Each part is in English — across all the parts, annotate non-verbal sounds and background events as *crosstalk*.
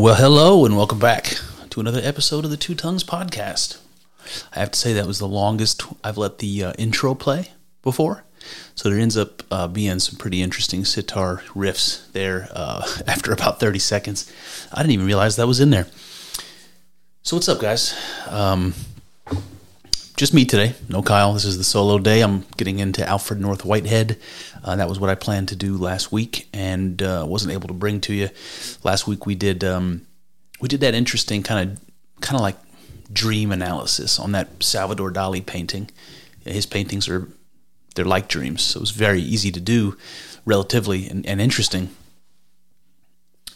Well, hello, and welcome back to another episode of the Two Tongues podcast. I have to say that was the longest I've let the uh, intro play before, so there ends up uh, being some pretty interesting sitar riffs there uh, *laughs* after about 30 seconds. I didn't even realize that was in there. So, what's up, guys? Um, just me today. No Kyle. This is the solo day. I'm getting into Alfred North Whitehead. Uh, that was what I planned to do last week, and uh, wasn't able to bring to you. Last week we did um, we did that interesting kind of kind of like dream analysis on that Salvador Dali painting. His paintings are they're like dreams, so it was very easy to do, relatively and, and interesting.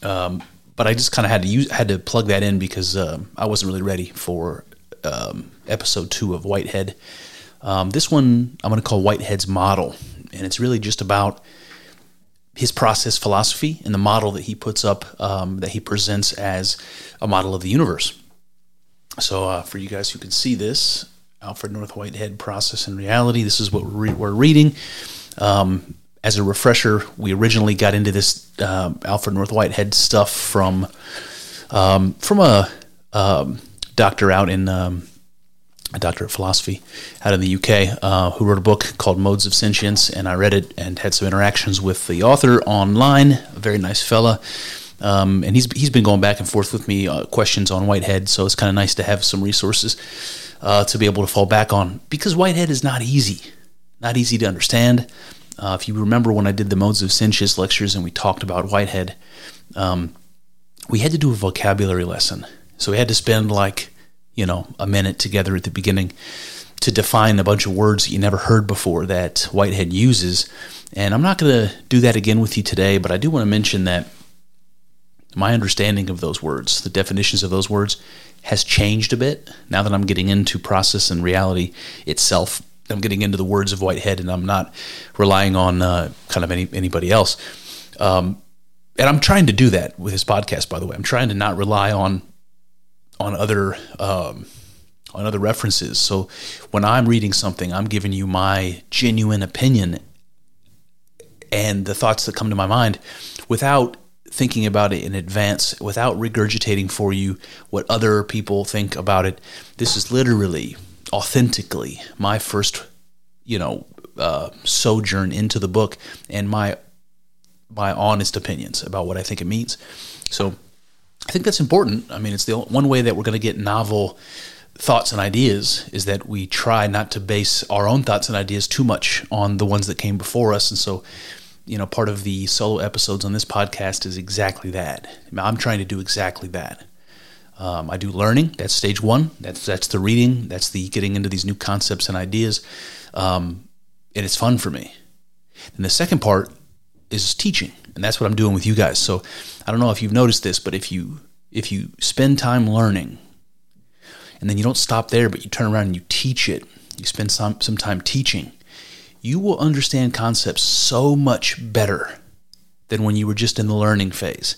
Um, but I just kind of had to use had to plug that in because uh, I wasn't really ready for um, episode two of Whitehead. Um, this one I'm going to call Whitehead's model, and it's really just about his process philosophy and the model that he puts up um, that he presents as a model of the universe. So, uh, for you guys who can see this, Alfred North Whitehead Process and Reality, this is what we're, we're reading. Um, as a refresher, we originally got into this uh, Alfred North Whitehead stuff from um, from a um, doctor out in um, a doctor of philosophy out in the UK uh, who wrote a book called Modes of Sentience, and I read it and had some interactions with the author online. A very nice fella. Um, and he's he's been going back and forth with me uh, questions on Whitehead, so it's kind of nice to have some resources uh, to be able to fall back on because Whitehead is not easy, not easy to understand. Uh, if you remember when I did the Modes of Sentience lectures and we talked about Whitehead, um, we had to do a vocabulary lesson, so we had to spend like you know, a minute together at the beginning to define a bunch of words that you never heard before that Whitehead uses. And I'm not going to do that again with you today, but I do want to mention that my understanding of those words, the definitions of those words, has changed a bit now that I'm getting into process and reality itself. I'm getting into the words of Whitehead, and I'm not relying on uh, kind of any anybody else. Um, and I'm trying to do that with this podcast, by the way. I'm trying to not rely on on other um, on other references. So when I'm reading something, I'm giving you my genuine opinion and the thoughts that come to my mind without thinking about it in advance, without regurgitating for you what other people think about it. This is literally, authentically, my first, you know, uh, sojourn into the book and my my honest opinions about what I think it means. So I think that's important. I mean, it's the one way that we're going to get novel thoughts and ideas is that we try not to base our own thoughts and ideas too much on the ones that came before us. And so, you know, part of the solo episodes on this podcast is exactly that. I'm trying to do exactly that. Um, I do learning. That's stage one. That's that's the reading. That's the getting into these new concepts and ideas, um, and it's fun for me. And the second part is teaching, and that's what I'm doing with you guys. So I don't know if you've noticed this, but if you if you spend time learning and then you don't stop there, but you turn around and you teach it, you spend some some time teaching, you will understand concepts so much better than when you were just in the learning phase.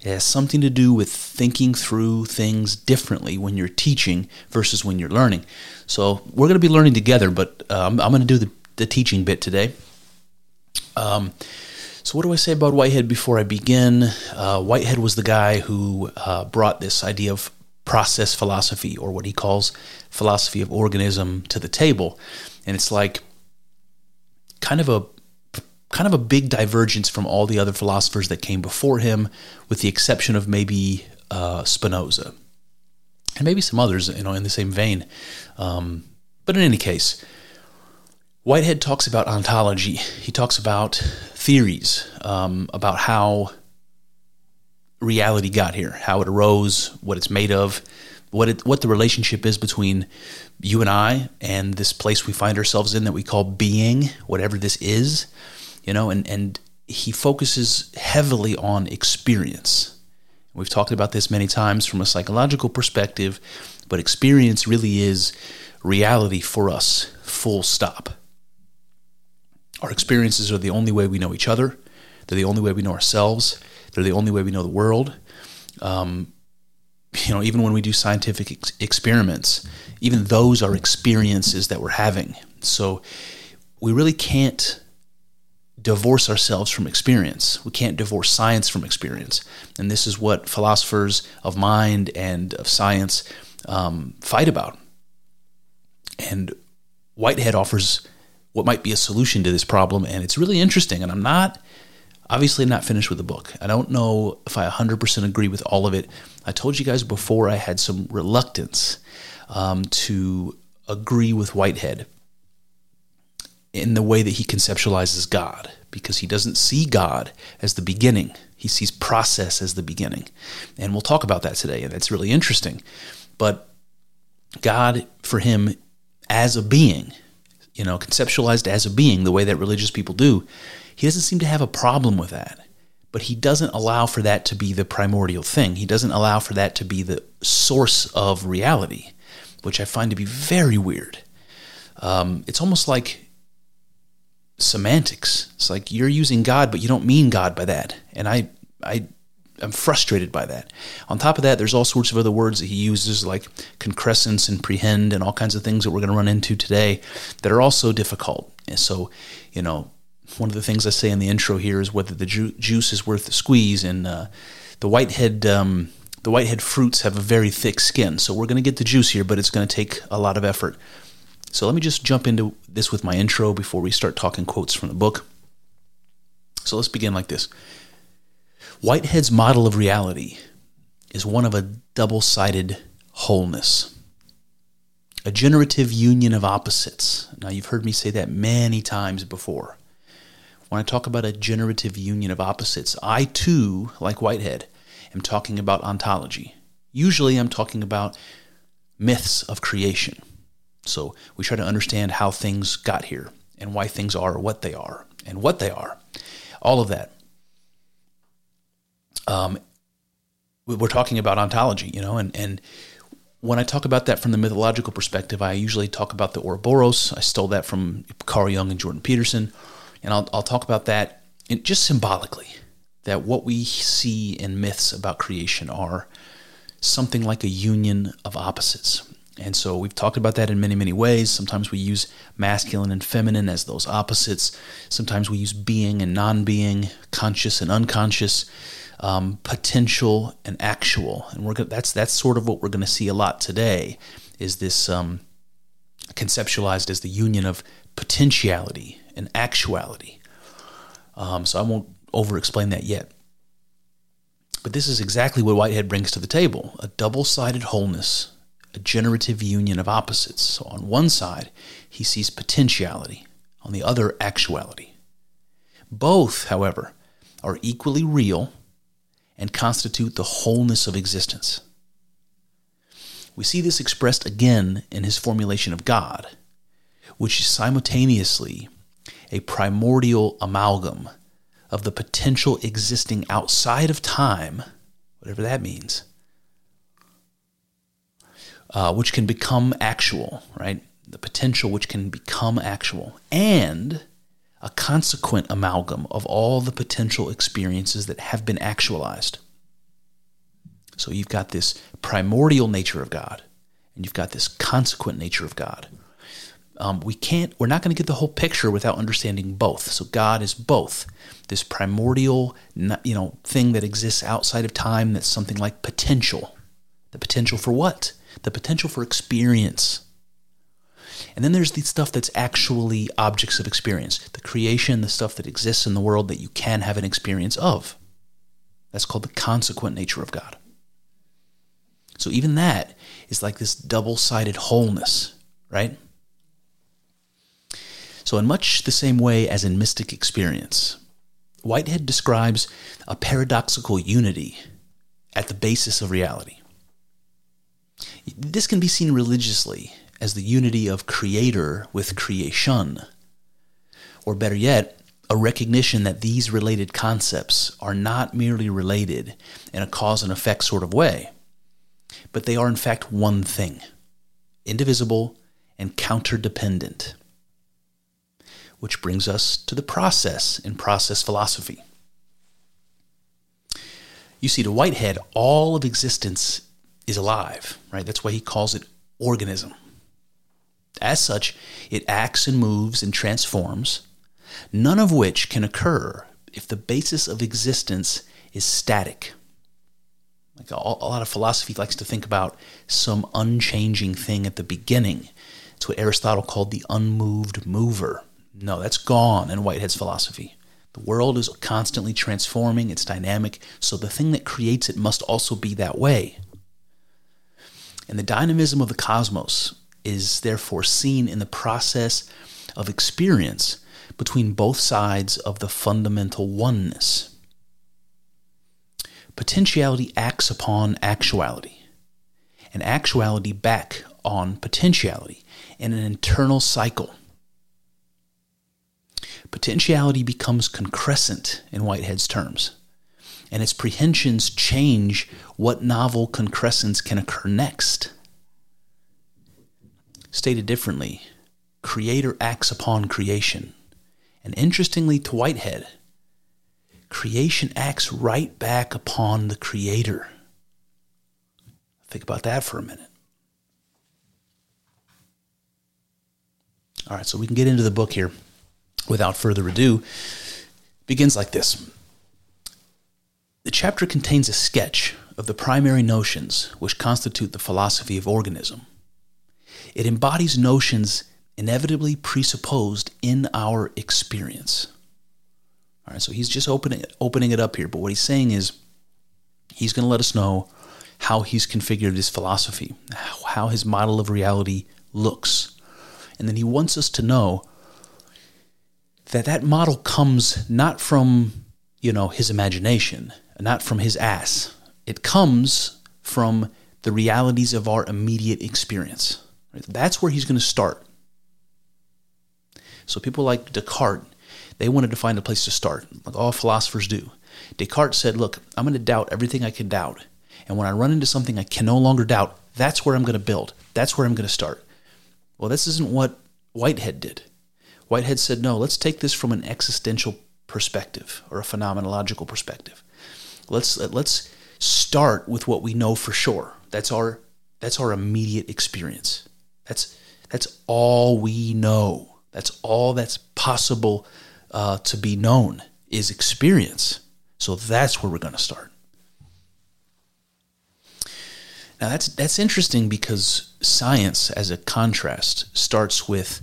It has something to do with thinking through things differently when you're teaching versus when you're learning. So we're going to be learning together, but um, I'm going to do the, the teaching bit today. Um, so, what do I say about Whitehead before I begin? Uh, Whitehead was the guy who uh, brought this idea of process philosophy or what he calls philosophy of organism to the table. And it's like kind of a kind of a big divergence from all the other philosophers that came before him, with the exception of maybe uh, Spinoza and maybe some others, you know, in the same vein. Um, but in any case, Whitehead talks about ontology. He talks about theories um, about how reality got here, how it arose, what it's made of, what it, what the relationship is between you and I and this place we find ourselves in that we call being, whatever this is, you know, and and he focuses heavily on experience. We've talked about this many times from a psychological perspective, but experience really is reality for us, full stop. Our experiences are the only way we know each other. They're the only way we know ourselves. They're the only way we know the world. Um, you know, even when we do scientific ex- experiments, even those are experiences that we're having. So we really can't divorce ourselves from experience. We can't divorce science from experience. And this is what philosophers of mind and of science um, fight about. And Whitehead offers what might be a solution to this problem, and it's really interesting. And I'm not obviously not finished with the book. I don't know if I 100% agree with all of it. I told you guys before I had some reluctance um, to agree with Whitehead in the way that he conceptualizes God, because he doesn't see God as the beginning. He sees process as the beginning. And we'll talk about that today, and that's really interesting. But God, for him, as a being, you know, conceptualized as a being, the way that religious people do, he doesn't seem to have a problem with that. But he doesn't allow for that to be the primordial thing. He doesn't allow for that to be the source of reality, which I find to be very weird. Um, it's almost like semantics. It's like you're using God, but you don't mean God by that. And I, I I'm frustrated by that. On top of that, there's all sorts of other words that he uses, like concrescence and prehend, and all kinds of things that we're going to run into today that are also difficult. And so, you know, one of the things I say in the intro here is whether the ju- juice is worth the squeeze, and uh, the whitehead. Um, the whitehead fruits have a very thick skin, so we're going to get the juice here, but it's going to take a lot of effort. So let me just jump into this with my intro before we start talking quotes from the book. So let's begin like this. Whitehead's model of reality is one of a double sided wholeness, a generative union of opposites. Now, you've heard me say that many times before. When I talk about a generative union of opposites, I too, like Whitehead, am talking about ontology. Usually, I'm talking about myths of creation. So, we try to understand how things got here and why things are what they are and what they are. All of that um, we're talking about ontology, you know, and, and when I talk about that from the mythological perspective, I usually talk about the Ouroboros. I stole that from Carl Jung and Jordan Peterson. And I'll, I'll talk about that in, just symbolically that what we see in myths about creation are something like a union of opposites. And so we've talked about that in many, many ways. Sometimes we use masculine and feminine as those opposites. Sometimes we use being and non being, conscious and unconscious um, potential and actual, and we're gonna, that's that's sort of what we're going to see a lot today. Is this um, conceptualized as the union of potentiality and actuality? Um, so I won't over-explain that yet. But this is exactly what Whitehead brings to the table: a double-sided wholeness, a generative union of opposites. So on one side, he sees potentiality; on the other, actuality. Both, however, are equally real and constitute the wholeness of existence. We see this expressed again in his formulation of God, which is simultaneously a primordial amalgam of the potential existing outside of time, whatever that means, uh, which can become actual, right? The potential which can become actual, and a consequent amalgam of all the potential experiences that have been actualized. So you've got this primordial nature of God, and you've got this consequent nature of God. Um, we can't, we're not going to get the whole picture without understanding both. So God is both this primordial, you know, thing that exists outside of time. That's something like potential, The potential for what? The potential for experience. And then there's the stuff that's actually objects of experience the creation, the stuff that exists in the world that you can have an experience of. That's called the consequent nature of God. So even that is like this double sided wholeness, right? So, in much the same way as in mystic experience, Whitehead describes a paradoxical unity at the basis of reality. This can be seen religiously as the unity of creator with creation, or better yet, a recognition that these related concepts are not merely related in a cause and effect sort of way, but they are in fact one thing, indivisible and counterdependent. Which brings us to the process in process philosophy. You see, to Whitehead, all of existence is alive, right? That's why he calls it organism. As such, it acts and moves and transforms, none of which can occur if the basis of existence is static. Like a, a, lot of philosophy likes to think about some unchanging thing at the beginning. It's what Aristotle called the unmoved mover. No, that's gone in Whitehead's philosophy. The world is constantly transforming, it's dynamic, so the thing that creates it must also be that way. And the dynamism of the cosmos is therefore seen in the process of experience between both sides of the fundamental oneness. Potentiality acts upon actuality, and actuality back on potentiality in an internal cycle. Potentiality becomes concrescent in Whitehead's terms, and its prehensions change what novel concrescence can occur next. Stated differently, creator acts upon creation. And interestingly, to Whitehead, creation acts right back upon the creator. Think about that for a minute. All right, so we can get into the book here without further ado. begins like this. The chapter contains a sketch of the primary notions which constitute the philosophy of organism. It embodies notions inevitably presupposed in our experience. All right, so he's just opening it, opening it up here, but what he's saying is he's going to let us know how he's configured his philosophy, how his model of reality looks. And then he wants us to know that that model comes not from, you know, his imagination, not from his ass. It comes from the realities of our immediate experience. That's where he's going to start. So people like Descartes, they wanted to find a place to start, like all philosophers do. Descartes said, Look, I'm going to doubt everything I can doubt. And when I run into something I can no longer doubt, that's where I'm going to build. That's where I'm going to start. Well, this isn't what Whitehead did. Whitehead said, No, let's take this from an existential perspective or a phenomenological perspective. Let's let's start with what we know for sure. That's our that's our immediate experience. That's that's all we know. That's all that's possible uh, to be known is experience. So that's where we're going to start. Now that's that's interesting because science, as a contrast, starts with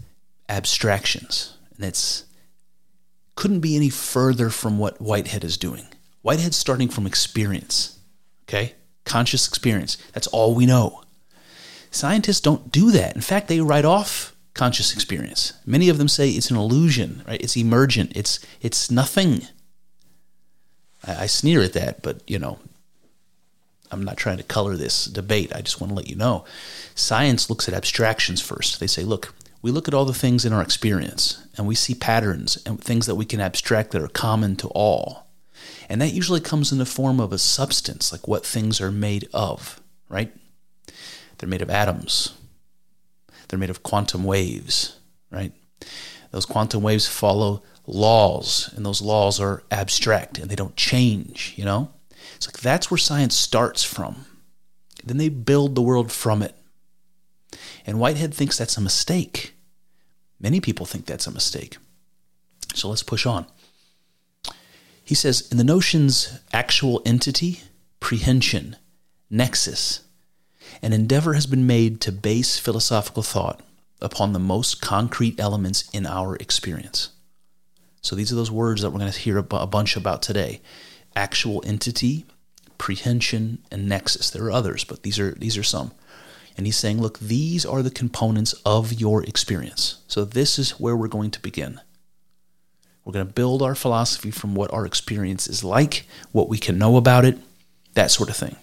abstractions, and it's couldn't be any further from what Whitehead is doing. Whitehead's starting from experience, okay, conscious experience. That's all we know. Scientists don't do that. In fact, they write off conscious experience. Many of them say it's an illusion, right? It's emergent. It's it's nothing. I, I sneer at that, but you know, I'm not trying to color this debate. I just want to let you know. Science looks at abstractions first. They say, look, we look at all the things in our experience and we see patterns and things that we can abstract that are common to all. And that usually comes in the form of a substance, like what things are made of, right? They're made of atoms. They're made of quantum waves, right? Those quantum waves follow laws, and those laws are abstract and they don't change, you know? It's like that's where science starts from. Then they build the world from it. And Whitehead thinks that's a mistake. Many people think that's a mistake. So let's push on. He says in the notions actual entity, prehension, nexus, An endeavor has been made to base philosophical thought upon the most concrete elements in our experience. So these are those words that we're going to hear a bunch about today actual entity, prehension, and nexus. There are others, but these are, these are some. And he's saying, look, these are the components of your experience. So this is where we're going to begin. We're going to build our philosophy from what our experience is like, what we can know about it, that sort of thing.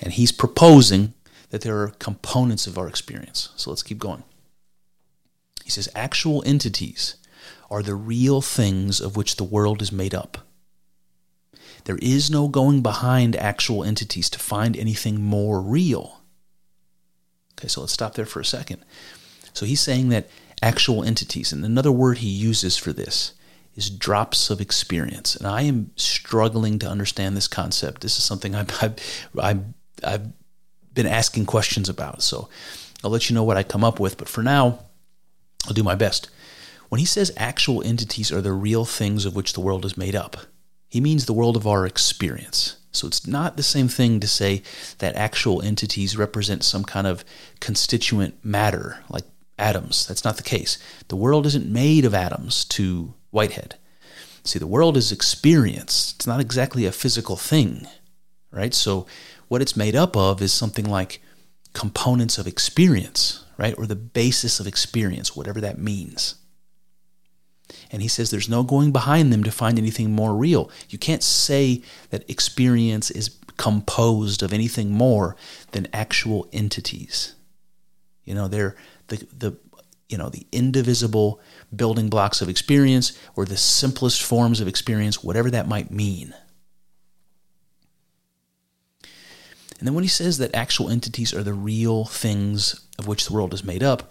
And he's proposing that there are components of our experience. So let's keep going. He says, actual entities are the real things of which the world is made up. There is no going behind actual entities to find anything more real. Okay, so let's stop there for a second. So he's saying that actual entities, and another word he uses for this is drops of experience. And I am struggling to understand this concept. This is something I've, I've, I've, I've been asking questions about. So I'll let you know what I come up with. But for now, I'll do my best. When he says actual entities are the real things of which the world is made up, he means the world of our experience. So it's not the same thing to say that actual entities represent some kind of constituent matter like atoms. That's not the case. The world isn't made of atoms to Whitehead. See, the world is experience. It's not exactly a physical thing, right? So, what it's made up of is something like components of experience, right? Or the basis of experience, whatever that means. And he says there's no going behind them to find anything more real. You can't say that experience is composed of anything more than actual entities. You know, they're the, the you know, the indivisible building blocks of experience or the simplest forms of experience, whatever that might mean. And then when he says that actual entities are the real things of which the world is made up,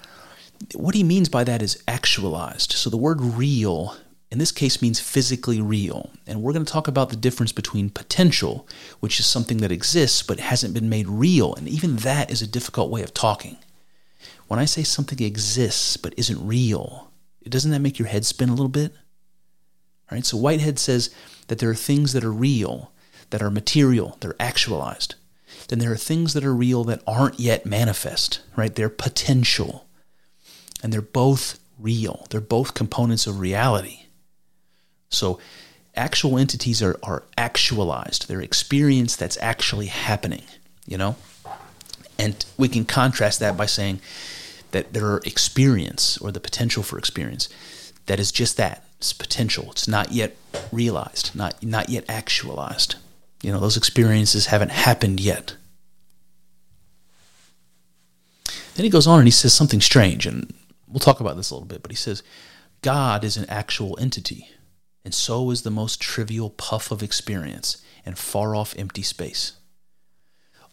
what he means by that is actualized. So the word real in this case means physically real. And we're going to talk about the difference between potential, which is something that exists but hasn't been made real. And even that is a difficult way of talking. When I say something exists but isn't real, doesn't that make your head spin a little bit? All right, so Whitehead says that there are things that are real, that are material, they're actualized. Then there are things that are real that aren't yet manifest, right? They're potential. And they're both real. They're both components of reality. So actual entities are, are actualized. They're experience that's actually happening, you know? And we can contrast that by saying that there are experience or the potential for experience that is just that. It's potential. It's not yet realized, not not yet actualized. You know, those experiences haven't happened yet. Then he goes on and he says something strange, and we'll talk about this a little bit, but he says, God is an actual entity, and so is the most trivial puff of experience and far off empty space.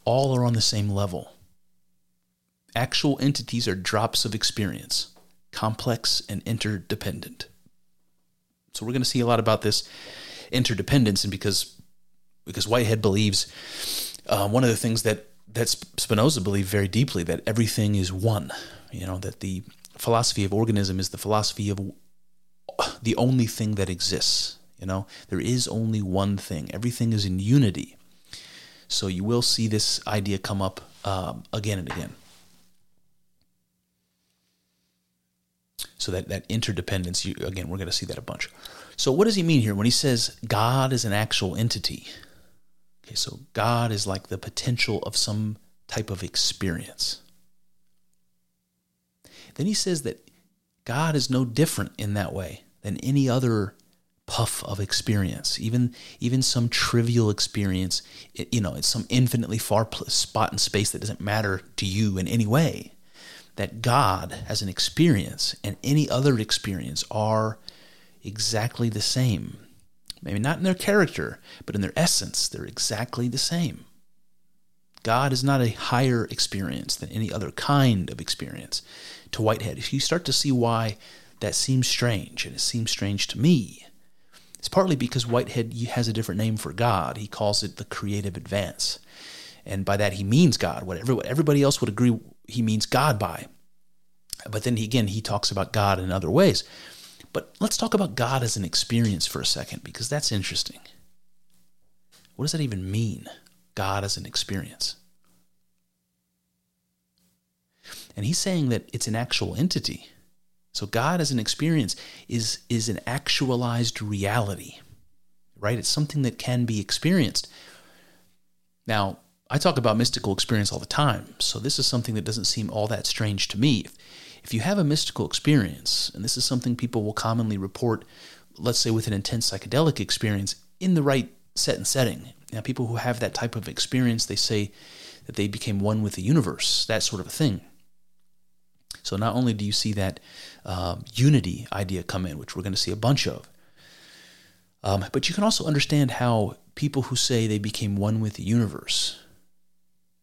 All are on the same level. Actual entities are drops of experience, complex and interdependent. So we're going to see a lot about this interdependence, and because because Whitehead believes uh, one of the things that that Spinoza believed very deeply that everything is one. You know that the philosophy of organism is the philosophy of the only thing that exists. You know there is only one thing. Everything is in unity. So you will see this idea come up um, again and again. So that, that interdependence, you, again, we're going to see that a bunch. So what does he mean here when he says God is an actual entity? Okay, so God is like the potential of some type of experience. Then he says that God is no different in that way than any other puff of experience, even even some trivial experience. You know, it's some infinitely far spot in space that doesn't matter to you in any way that God as an experience and any other experience are exactly the same. Maybe not in their character, but in their essence, they're exactly the same. God is not a higher experience than any other kind of experience. To Whitehead, if you start to see why that seems strange, and it seems strange to me, it's partly because Whitehead has a different name for God. He calls it the creative advance. And by that, he means God. What everybody else would agree he means God by. But then again, he talks about God in other ways. But let's talk about God as an experience for a second, because that's interesting. What does that even mean? God as an experience. And he's saying that it's an actual entity. So God as an experience is, is an actualized reality, right? It's something that can be experienced. Now, I talk about mystical experience all the time, so this is something that doesn't seem all that strange to me. If you have a mystical experience, and this is something people will commonly report, let's say with an intense psychedelic experience, in the right set and setting. Now, people who have that type of experience, they say that they became one with the universe, that sort of a thing. So not only do you see that um, unity idea come in, which we're going to see a bunch of, um, but you can also understand how people who say they became one with the universe,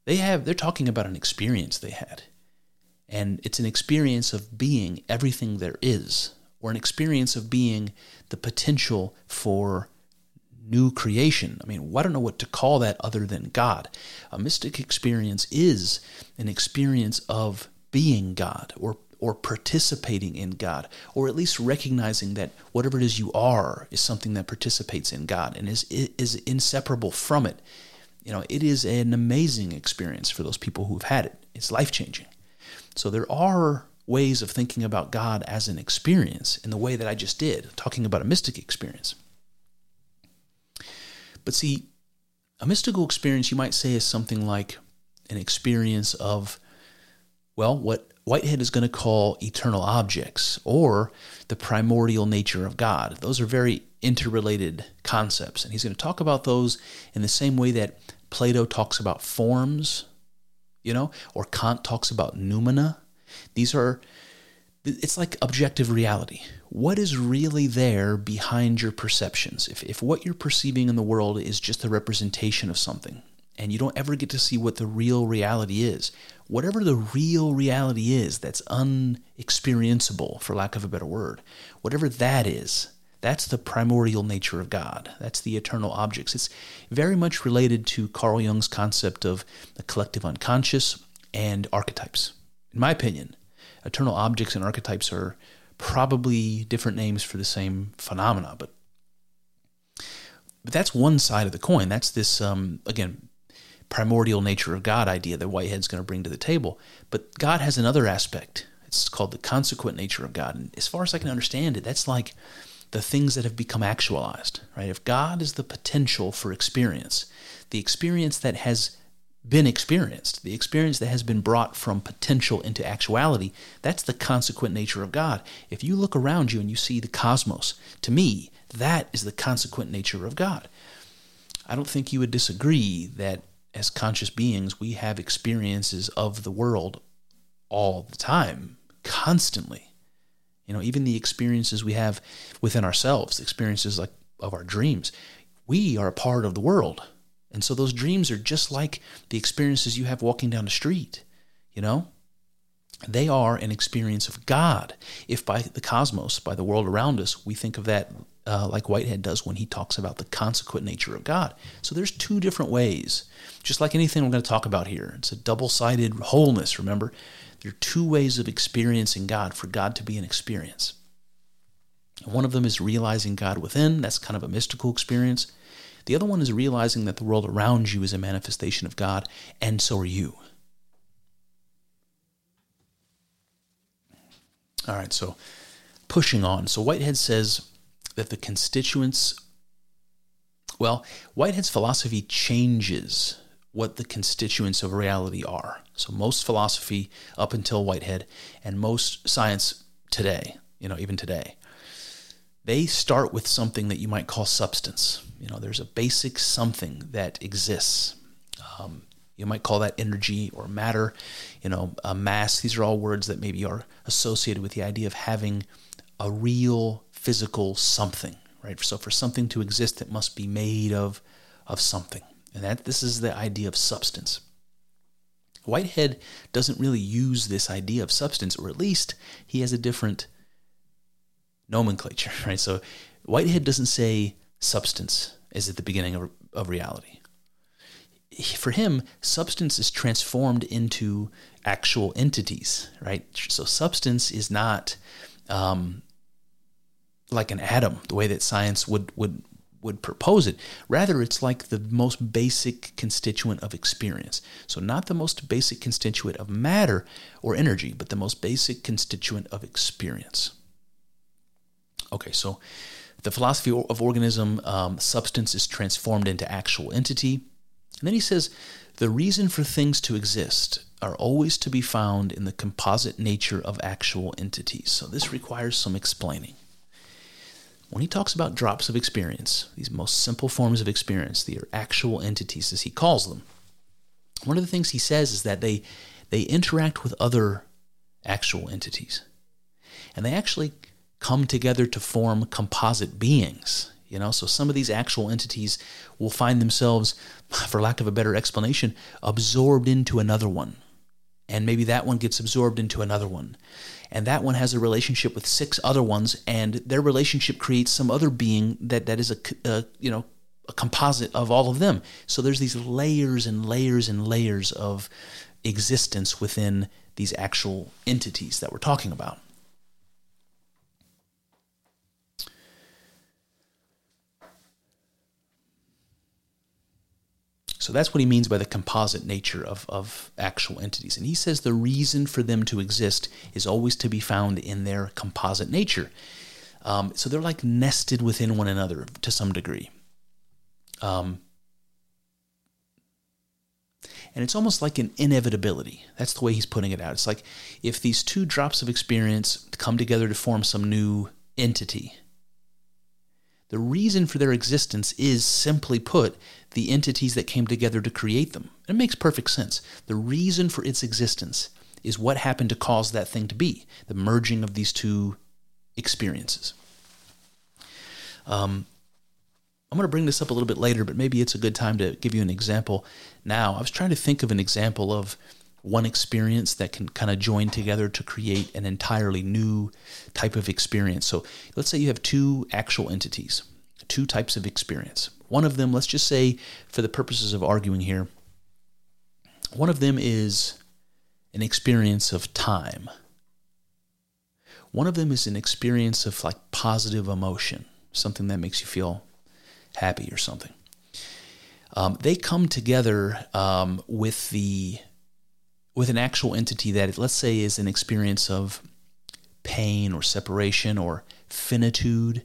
they have they're talking about an experience they had, and it's an experience of being everything there is, or an experience of being the potential for new creation. I mean, I don't know what to call that other than God. A mystic experience is an experience of being God or or participating in God, or at least recognizing that whatever it is you are is something that participates in God and is is inseparable from it. You know, it is an amazing experience for those people who've had it. It's life changing. So there are ways of thinking about God as an experience in the way that I just did, talking about a mystic experience. But see, a mystical experience you might say is something like an experience of, well, what Whitehead is going to call eternal objects or the primordial nature of God. Those are very interrelated concepts, and he's going to talk about those in the same way that Plato talks about forms, you know, or Kant talks about noumena. These are it's like objective reality. What is really there behind your perceptions? If, if what you're perceiving in the world is just a representation of something, and you don't ever get to see what the real reality is, whatever the real reality is that's unexperienceable, for lack of a better word, whatever that is, that's the primordial nature of God. That's the eternal objects. It's very much related to Carl Jung's concept of the collective unconscious and archetypes. In my opinion, eternal objects and archetypes are probably different names for the same phenomena, but but that's one side of the coin. That's this um, again primordial nature of God idea that Whitehead's going to bring to the table. But God has another aspect. It's called the consequent nature of God, and as far as I can understand it, that's like the things that have become actualized. Right? If God is the potential for experience, the experience that has been experienced, the experience that has been brought from potential into actuality, that's the consequent nature of God. If you look around you and you see the cosmos, to me, that is the consequent nature of God. I don't think you would disagree that as conscious beings, we have experiences of the world all the time, constantly. You know, even the experiences we have within ourselves, experiences like of our dreams, we are a part of the world. And so those dreams are just like the experiences you have walking down the street, you know? They are an experience of God. If by the cosmos, by the world around us, we think of that uh, like Whitehead does when he talks about the consequent nature of God. So there's two different ways, just like anything we're going to talk about here. It's a double sided wholeness, remember? Are two ways of experiencing God for God to be an experience. One of them is realizing God within, that's kind of a mystical experience. The other one is realizing that the world around you is a manifestation of God, and so are you. All right, so pushing on. So Whitehead says that the constituents, well, Whitehead's philosophy changes what the constituents of reality are. So most philosophy up until Whitehead and most science today, you know, even today, they start with something that you might call substance. You know, there's a basic something that exists. Um, you might call that energy or matter, you know, a mass. These are all words that maybe are associated with the idea of having a real physical something, right? So for something to exist, it must be made of of something, and that this is the idea of substance. Whitehead doesn't really use this idea of substance, or at least he has a different nomenclature, *laughs* right? So Whitehead doesn't say substance is at the beginning of, of reality. For him, substance is transformed into actual entities, right? So substance is not um, like an atom, the way that science would would would propose it. Rather, it's like the most basic constituent of experience. So, not the most basic constituent of matter or energy, but the most basic constituent of experience. Okay, so the philosophy of organism, um, substance is transformed into actual entity. And then he says the reason for things to exist are always to be found in the composite nature of actual entities. So this requires some explaining. When he talks about drops of experience, these most simple forms of experience, are actual entities as he calls them. One of the things he says is that they they interact with other actual entities. And they actually come together to form composite beings. You know, so some of these actual entities will find themselves, *laughs* for lack of a better explanation, absorbed into another one. And maybe that one gets absorbed into another one and that one has a relationship with six other ones, and their relationship creates some other being that that is a, a you know a composite of all of them. So there's these layers and layers and layers of existence within these actual entities that we're talking about. So that's what he means by the composite nature of, of actual entities. And he says the reason for them to exist is always to be found in their composite nature. Um, so they're like nested within one another to some degree. Um, and it's almost like an inevitability. That's the way he's putting it out. It's like if these two drops of experience come together to form some new entity, the reason for their existence is, simply put, the entities that came together to create them. It makes perfect sense. The reason for its existence is what happened to cause that thing to be the merging of these two experiences. Um, I'm going to bring this up a little bit later, but maybe it's a good time to give you an example now. I was trying to think of an example of one experience that can kind of join together to create an entirely new type of experience. So let's say you have two actual entities, two types of experience. One of them, let's just say, for the purposes of arguing here, one of them is an experience of time. One of them is an experience of like positive emotion, something that makes you feel happy or something. Um, they come together um, with the with an actual entity that, let's say, is an experience of pain or separation or finitude.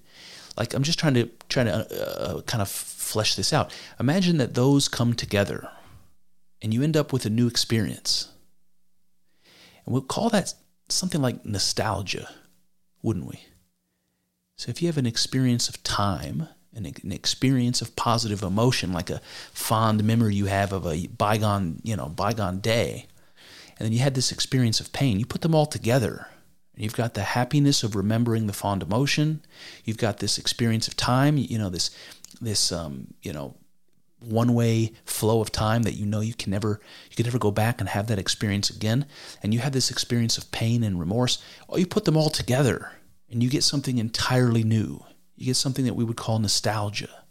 Like I'm just trying to trying to uh, uh, kind of flesh this out. Imagine that those come together, and you end up with a new experience. And we'll call that something like nostalgia, wouldn't we? So if you have an experience of time, an, an experience of positive emotion, like a fond memory you have of a bygone, you know, bygone day, and then you had this experience of pain. You put them all together. You've got the happiness of remembering the fond emotion. You've got this experience of time. You know this this um, you know one way flow of time that you know you can never you can never go back and have that experience again. And you have this experience of pain and remorse. Oh, you put them all together, and you get something entirely new. You get something that we would call nostalgia.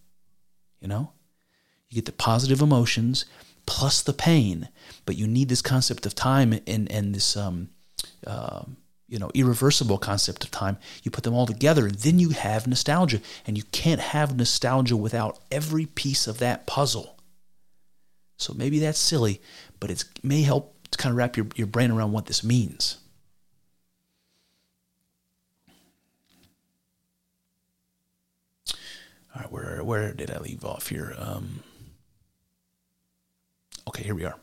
You know, you get the positive emotions plus the pain. But you need this concept of time and and this um, uh, you know irreversible concept of time. You put them all together, and then you have nostalgia, and you can't have nostalgia without every piece of that puzzle. So maybe that's silly, but it may help to kind of wrap your, your brain around what this means. All right, where where did I leave off here? Um, Okay, here we are.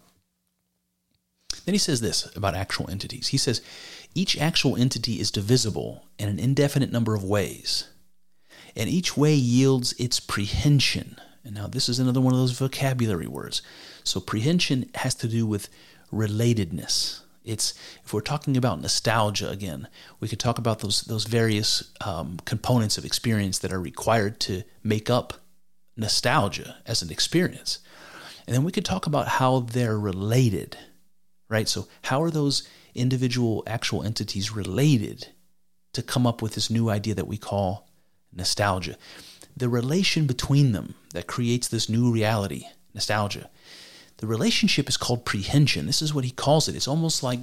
Then he says this about actual entities. He says, each actual entity is divisible in an indefinite number of ways, and each way yields its prehension. And now, this is another one of those vocabulary words. So, prehension has to do with relatedness. It's if we're talking about nostalgia again, we could talk about those those various um, components of experience that are required to make up nostalgia as an experience. And then we could talk about how they're related, right? So, how are those individual actual entities related to come up with this new idea that we call nostalgia? The relation between them that creates this new reality, nostalgia. The relationship is called prehension. This is what he calls it. It's almost like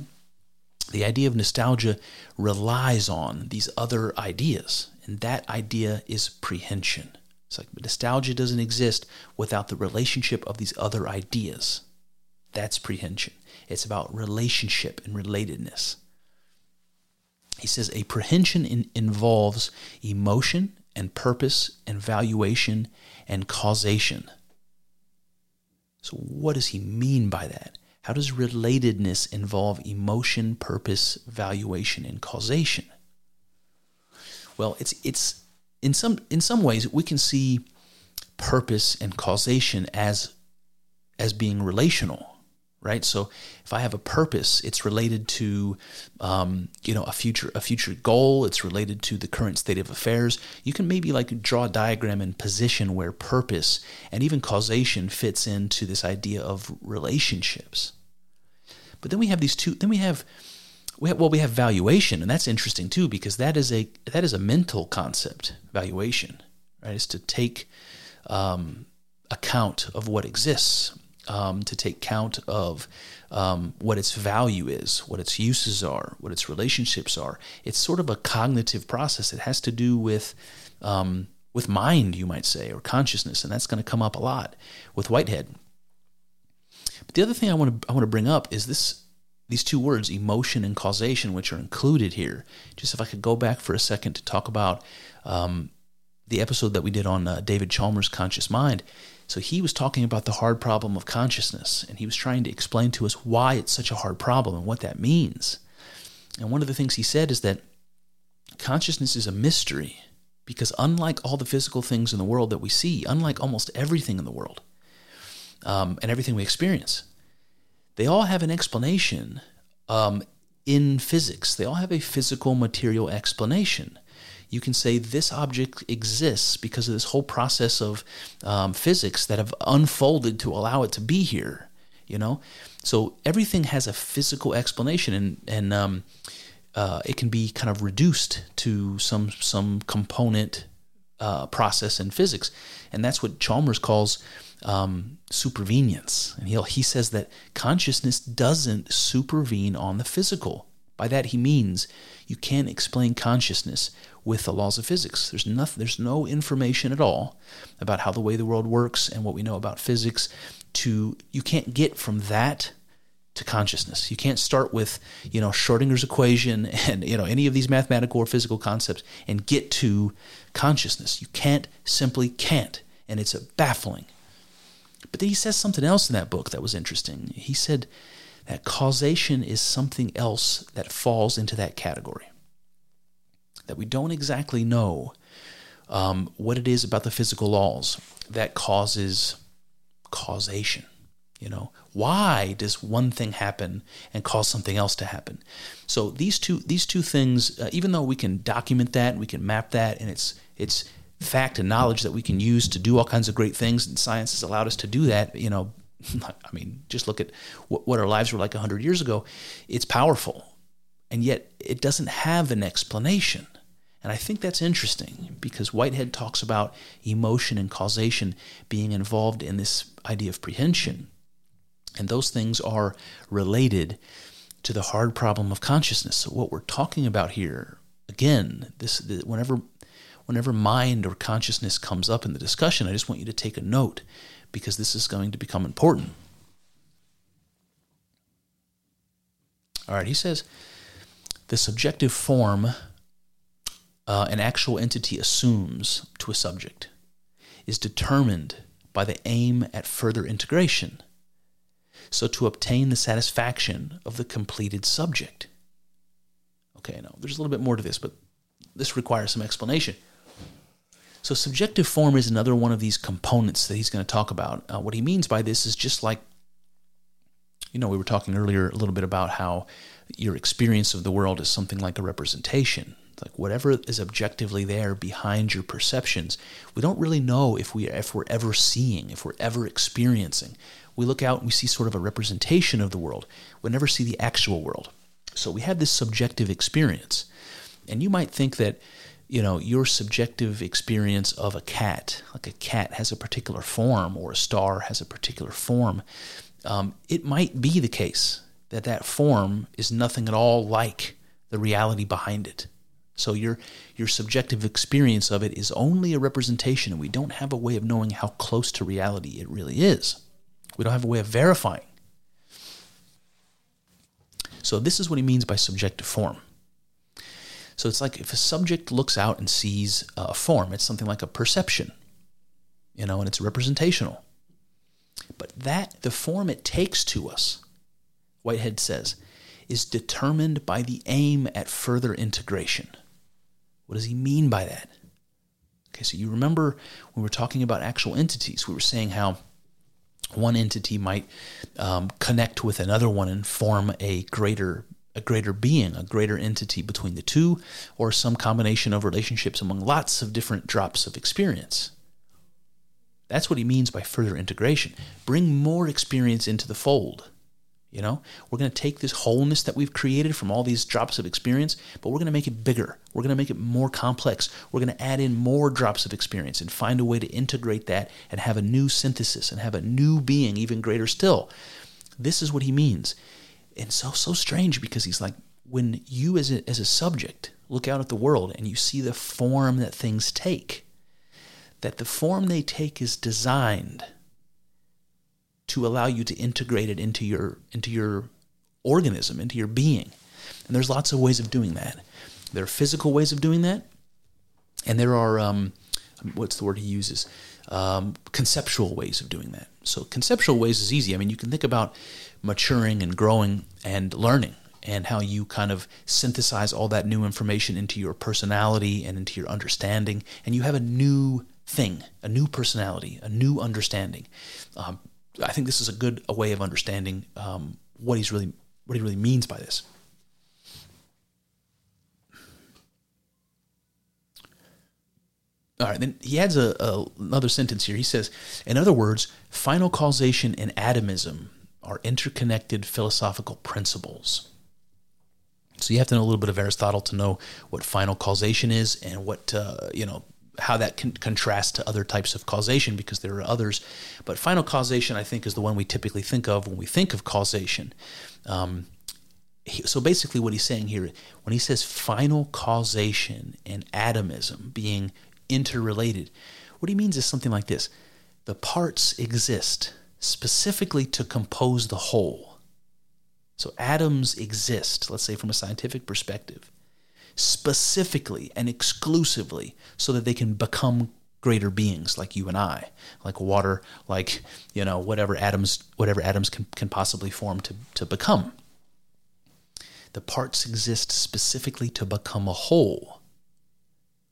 the idea of nostalgia relies on these other ideas, and that idea is prehension. It's like nostalgia doesn't exist without the relationship of these other ideas. That's prehension. It's about relationship and relatedness. He says a prehension in, involves emotion and purpose and valuation and causation. So, what does he mean by that? How does relatedness involve emotion, purpose, valuation, and causation? Well, it's it's in some in some ways we can see purpose and causation as as being relational right? So if i have a purpose it's related to um, you know a future a future goal. It's related to the current state of affairs. You can maybe like draw a diagram and position where purpose and even causation fits into this idea of relationships. But then we have these two then we have we have, well we have valuation and that's interesting too because that is a that is a mental concept valuation right is to take um, account of what exists um, to take count of um, what its value is, what its uses are, what its relationships are. It's sort of a cognitive process. It has to do with um, with mind, you might say, or consciousness, and that's going to come up a lot with Whitehead. But the other thing I want to I want to bring up is this these two words, emotion and causation, which are included here. Just if I could go back for a second to talk about um, the episode that we did on uh, David Chalmers' conscious mind. So he was talking about the hard problem of consciousness, and he was trying to explain to us why it's such a hard problem and what that means. And one of the things he said is that consciousness is a mystery because, unlike all the physical things in the world that we see, unlike almost everything in the world um, and everything we experience, they all have an explanation um, in physics. They all have a physical material explanation you can say this object exists because of this whole process of um, physics that have unfolded to allow it to be here. You know, so everything has a physical explanation, and and um, uh, it can be kind of reduced to some some component uh, process in physics, and that's what Chalmers calls um, supervenience. And he he says that consciousness doesn't supervene on the physical. By that he means you can't explain consciousness with the laws of physics. There's nothing there's no information at all about how the way the world works and what we know about physics to you can't get from that to consciousness. You can't start with, you know, Schrodinger's equation *laughs* and, you know, any of these mathematical or physical concepts and get to consciousness. You can't simply can't. And it's baffling. But then he says something else in that book that was interesting. He said that causation is something else that falls into that category. That we don't exactly know um, what it is about the physical laws that causes causation. You know, why does one thing happen and cause something else to happen? So these two these two things, uh, even though we can document that, we can map that, and it's it's fact and knowledge that we can use to do all kinds of great things, and science has allowed us to do that. You know, *laughs* I mean, just look at what, our lives were like 100 years ago. It's powerful, and yet it doesn't have an explanation. And I think that's interesting because Whitehead talks about emotion and causation being involved in this idea of prehension. And those things are related to the hard problem of consciousness. So what we're talking about here, again, this whenever whenever mind or consciousness comes up in the discussion, I just want you to take a note because this is going to become important. All right, he says the subjective form uh, an actual entity assumes to a subject is determined by the aim at further integration. So, to obtain the satisfaction of the completed subject. Okay, now there's a little bit more to this, but this requires some explanation. So, subjective form is another one of these components that he's going to talk about. Uh, what he means by this is just like, you know, we were talking earlier a little bit about how your experience of the world is something like a representation. Like whatever is objectively there behind your perceptions, we don't really know if we if we're ever seeing, if we're ever experiencing. We look out and we see sort of a representation of the world. We never see the actual world. So we have this subjective experience. And you might think that you know, your subjective experience of a cat, like a cat has a particular form or a star has a particular form, um, it might be the case that that form is nothing at all like the reality behind it. So your your subjective experience of it is only a representation, and we don't have a way of knowing how close to reality it really is. We don't have a way of verifying. So this is what he means by subjective form. So it's like if a subject looks out and sees a form, it's something like a perception, you know, and it's representational. But that the form it takes to us, Whitehead says, is determined by the aim at further integration. What does he mean by that? Okay, so you remember when we were talking about actual entities, we were saying how one entity might um, connect with another one and form a greater a greater being, a greater entity between the two, or some combination of relationships among lots of different drops of experience. That's what he means by further integration. Bring more experience into the fold. You know, we're going to take this wholeness that we've created from all these drops of experience, but we're going to make it bigger. We're going to make it more complex. We're going to add in more drops of experience and find a way to integrate that and have a new synthesis and have a new being, even greater still. This is what he means. And so, so strange because he's like, when you as a, as a subject look out at the world and you see the form that things take, that the form they take is designed to allow you to integrate it into your into your organism, into your being. And there's lots of ways of doing that. There are physical ways of doing that, and there are um, what's the word he uses? Um, conceptual ways of doing that. So conceptual ways is easy. I mean, you can think about maturing and growing and learning and how you kind of synthesize all that new information into your personality and into your understanding, and you have a new thing, a new personality, a new understanding. Um, I think this is a good a way of understanding um, what he's really what he really means by this. All right, then he adds a, a, another sentence here. He says, in other words, final causation and atomism are interconnected philosophical principles. So you have to know a little bit of Aristotle to know what final causation is and what uh, you know how that can contrast to other types of causation because there are others. But final causation, I think, is the one we typically think of when we think of causation. Um, so basically, what he's saying here, when he says final causation and atomism being interrelated, what he means is something like this the parts exist specifically to compose the whole. So atoms exist, let's say from a scientific perspective, specifically and exclusively so that they can become greater beings like you and I, like water, like you know whatever atoms whatever atoms can, can possibly form to, to become. The parts exist specifically to become a whole.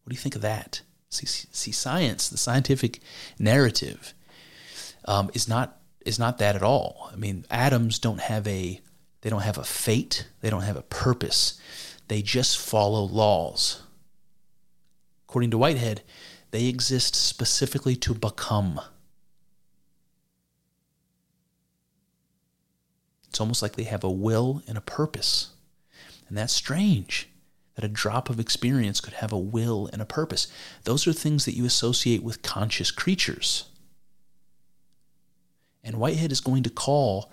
What do you think of that? See, see science, the scientific narrative, um, is not is not that at all. I mean, atoms don't have a they don't have a fate. They don't have a purpose. They just follow laws. According to Whitehead, they exist specifically to become. It's almost like they have a will and a purpose. And that's strange that a drop of experience could have a will and a purpose. Those are things that you associate with conscious creatures. And Whitehead is going to call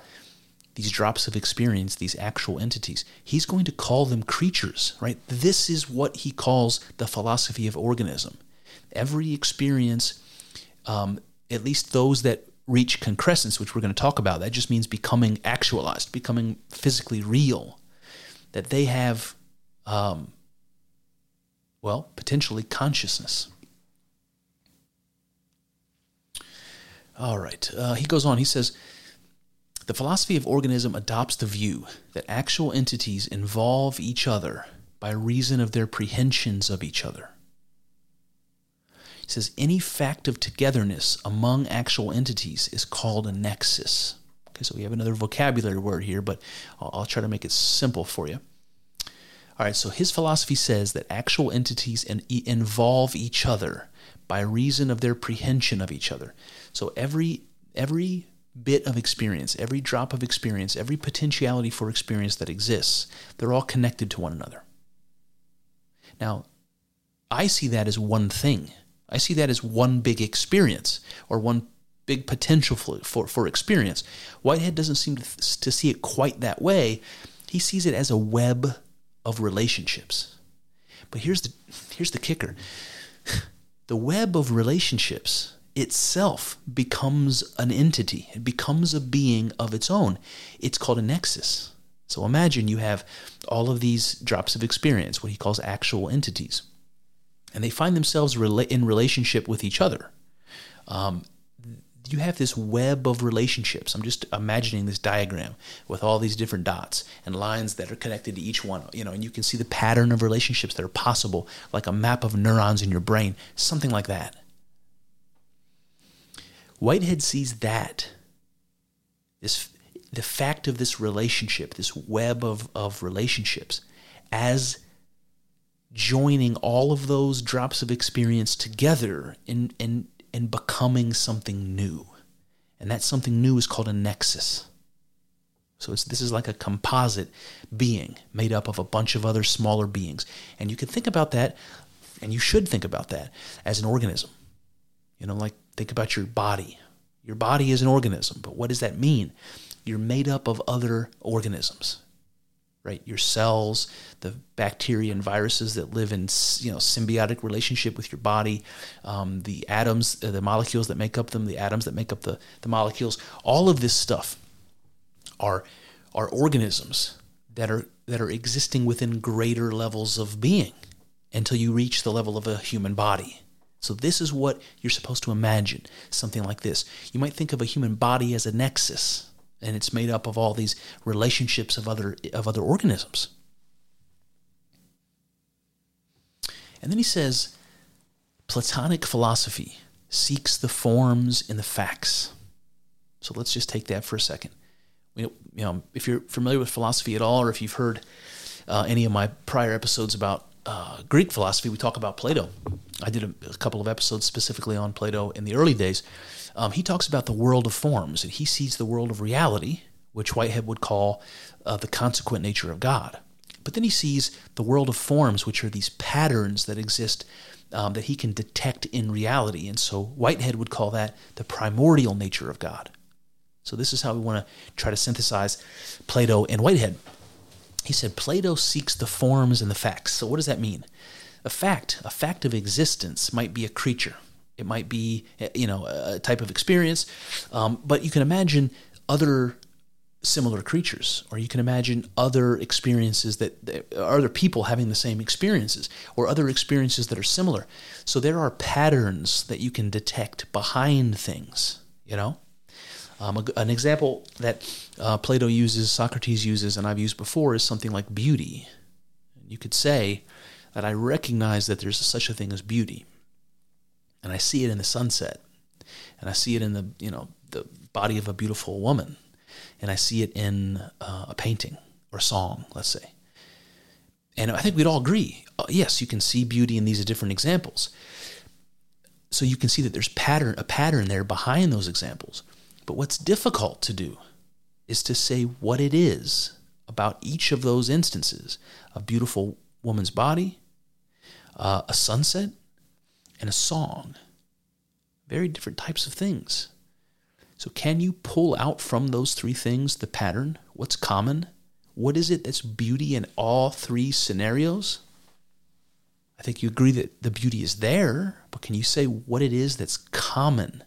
these drops of experience, these actual entities, he's going to call them creatures, right? This is what he calls the philosophy of organism. Every experience, um, at least those that reach concrescence, which we're going to talk about, that just means becoming actualized, becoming physically real, that they have, um, well, potentially consciousness. All right. Uh, he goes on. He says, the philosophy of organism adopts the view that actual entities involve each other by reason of their prehensions of each other. It says any fact of togetherness among actual entities is called a nexus. Okay, so we have another vocabulary word here, but I'll, I'll try to make it simple for you. All right, so his philosophy says that actual entities in, involve each other by reason of their prehension of each other. So every every bit of experience, every drop of experience, every potentiality for experience that exists, they're all connected to one another. Now, I see that as one thing. I see that as one big experience or one big potential for, for, for experience. Whitehead doesn't seem to, to see it quite that way. He sees it as a web of relationships. But here's the here's the kicker. *laughs* The web of relationships itself becomes an entity. It becomes a being of its own. It's called a nexus. So imagine you have all of these drops of experience, what he calls actual entities, and they find themselves in relationship with each other. Um, you have this web of relationships. I'm just imagining this diagram with all these different dots and lines that are connected to each one, you know, and you can see the pattern of relationships that are possible, like a map of neurons in your brain, something like that. Whitehead sees that, this, the fact of this relationship, this web of, of relationships, as joining all of those drops of experience together in, in, in becoming something new. And that something new is called a nexus. So this is like a composite being made up of a bunch of other smaller beings. And you can think about that, and you should think about that as an organism. You know, like think about your body. Your body is an organism, but what does that mean? You're made up of other organisms, right? Your cells, the bacteria and viruses that live in you know symbiotic relationship with your body, um, the atoms, uh, the molecules that make up them, the atoms that make up the, the molecules. All of this stuff are are organisms that are that are existing within greater levels of being until you reach the level of a human body. So, this is what you're supposed to imagine something like this. You might think of a human body as a nexus, and it's made up of all these relationships of other, of other organisms. And then he says Platonic philosophy seeks the forms in the facts. So, let's just take that for a second. You know, if you're familiar with philosophy at all, or if you've heard uh, any of my prior episodes about uh, Greek philosophy, we talk about Plato. I did a, a, couple of episodes specifically on Plato in the early days. Um, he talks about the world of forms, and he sees the world of reality, which Whitehead would call uh, the consequent nature of God. But then he sees the world of forms, which are these patterns that exist um, that he can detect in reality. And so Whitehead would call that the primordial nature of God. So this is how we want to try to synthesize Plato and Whitehead. He said Plato seeks the forms and the facts. So what does that mean? A fact, a fact of existence might be a creature. It might be, you know, a type of experience. Um, but you can imagine other similar creatures, or you can imagine other experiences that, that other people having the same experiences, or other experiences that are similar. So there are patterns that you can detect behind things, you know? Um, a, an example that uh, Plato uses, Socrates uses, and I've used before is something like beauty. You could say that I recognize that there's such a thing as beauty, and I see it in the sunset, and I see it in the you know the body of a beautiful woman, and I see it in uh, a painting or a song, let's say. And I think we'd all agree, uh, yes, you can see beauty in these different examples. So you can see that there's pattern a pattern there behind those examples. But what's difficult to do is to say what it is about each of those instances a beautiful woman's body, uh, a sunset, and a song. Very different types of things. So, can you pull out from those three things the pattern? What's common? What is it that's beauty in all three scenarios? I think you agree that the beauty is there, but can you say what it is that's common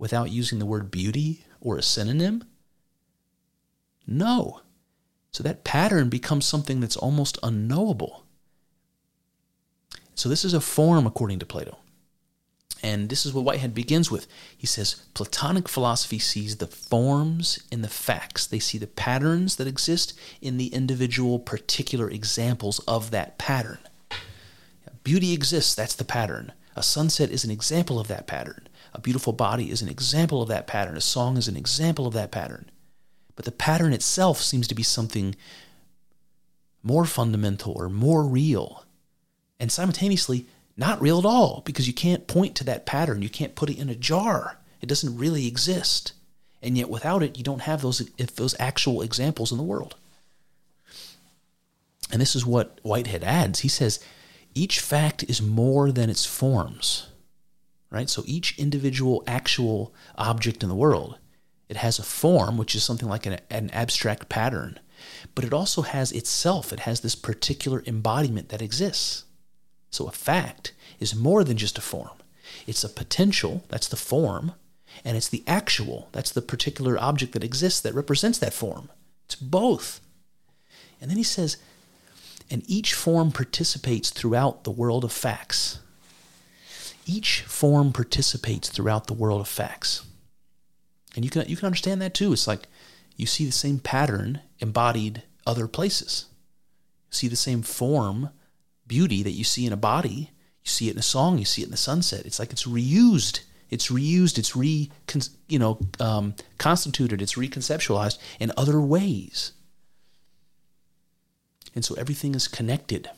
without using the word beauty or a synonym? No. So that pattern becomes something that's almost unknowable. So this is a form according to Plato. And this is what Whitehead begins with. He says Platonic philosophy sees the forms in the facts. They see the patterns that exist in the individual particular examples of that pattern. Beauty exists, that's the pattern. A sunset is an example of that pattern. A beautiful body is an example of that pattern. A song is an example of that pattern. But the pattern itself seems to be something more fundamental or more real. And simultaneously, not real at all because you can't point to that pattern. You can't put it in a jar. It doesn't really exist. And yet, without it, you don't have those, if those actual examples in the world. And this is what Whitehead adds. He says, each fact is more than its forms right? So each individual actual object in the world, it has a form, which is something like an, an abstract pattern, but it also has itself, it has this particular embodiment that exists. So a fact is more than just a form. It's a potential, that's the form, and it's the actual, that's the particular object that exists that represents that form. It's both. And then he says, and each form participates throughout the world of facts. Each form participates throughout the world of facts. And you can you can understand that too. It's like you see the same pattern embodied other places. You see the same form, beauty that you see in a body. You see it in a song. You see it in the sunset. It's like it's reused. It's reused. It's re you know um, constituted. It's reconceptualized in other ways. And so everything is connected.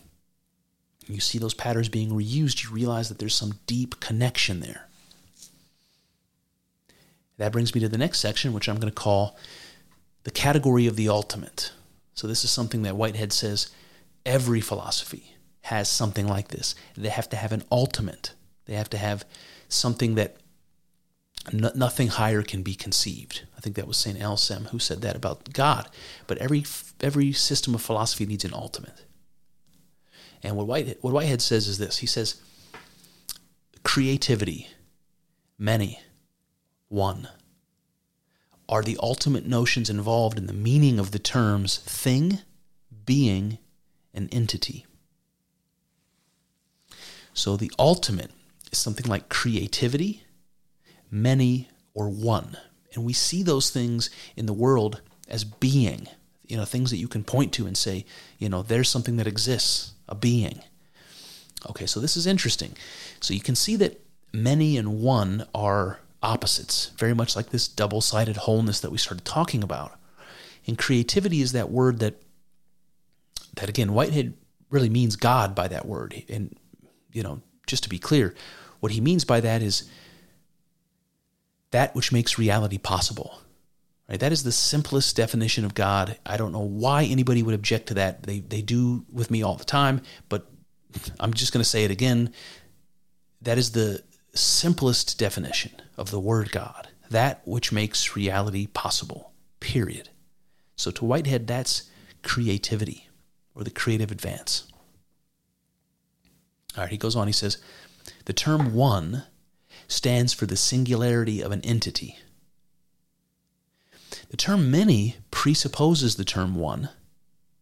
You see those patterns being reused. You realize that there's some deep connection there. That brings me to the next section, which I'm going to call the category of the ultimate. So, this is something that Whitehead says every philosophy has something like this. They have to have an ultimate, they have to have something that no, nothing higher can be conceived. I think that was St. Anselm who said that about God. But every, every system of philosophy needs an ultimate. And what Whitehead, what Whitehead says is this he says, creativity, many, one, are the ultimate notions involved in the meaning of the terms thing, being, and entity. So the ultimate is something like creativity, many, or one. And we see those things in the world as being, you know, things that you can point to and say, you know, there's something that exists, a being. Okay, so this is interesting. So you can see that many and one are opposites, very much like this double sided wholeness that we started talking about. And creativity is that word that, that again, Whitehead really means God by that word. And, you know, just to be clear, what he means by that is that which makes reality possible. Right? That is the simplest definition of God. I don't know why anybody would object to that. They, they do with me all the time, but I'm just going to say it again. That is the simplest definition of the word God, that which makes reality possible, period. So to Whitehead, that's creativity or the creative advance. All right, he goes on, he says, the term one stands for the singularity of an entity. The term many presupposes the term one,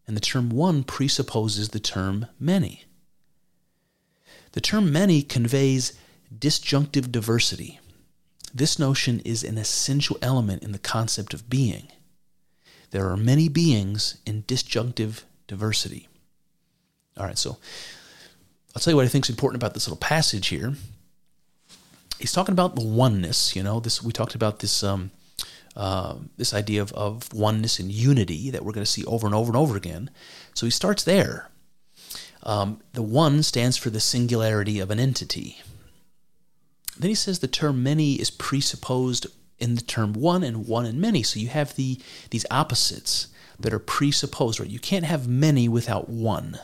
and the term one presupposes the term many. The term many conveys disjunctive diversity. This notion is an essential element in the concept of being. There are many beings in disjunctive diversity. All right, so I'll tell you what I think is important about this little passage here. He's talking about the oneness. You know, this we talked about this um, uh, this idea of, of oneness and unity that we're going to see over and over and over again. So he starts there. Um, the one stands for the singularity of an entity. Then he says the term many is presupposed in the term one and one and many. So you have the these opposites that are presupposed, right? You can't have many without one.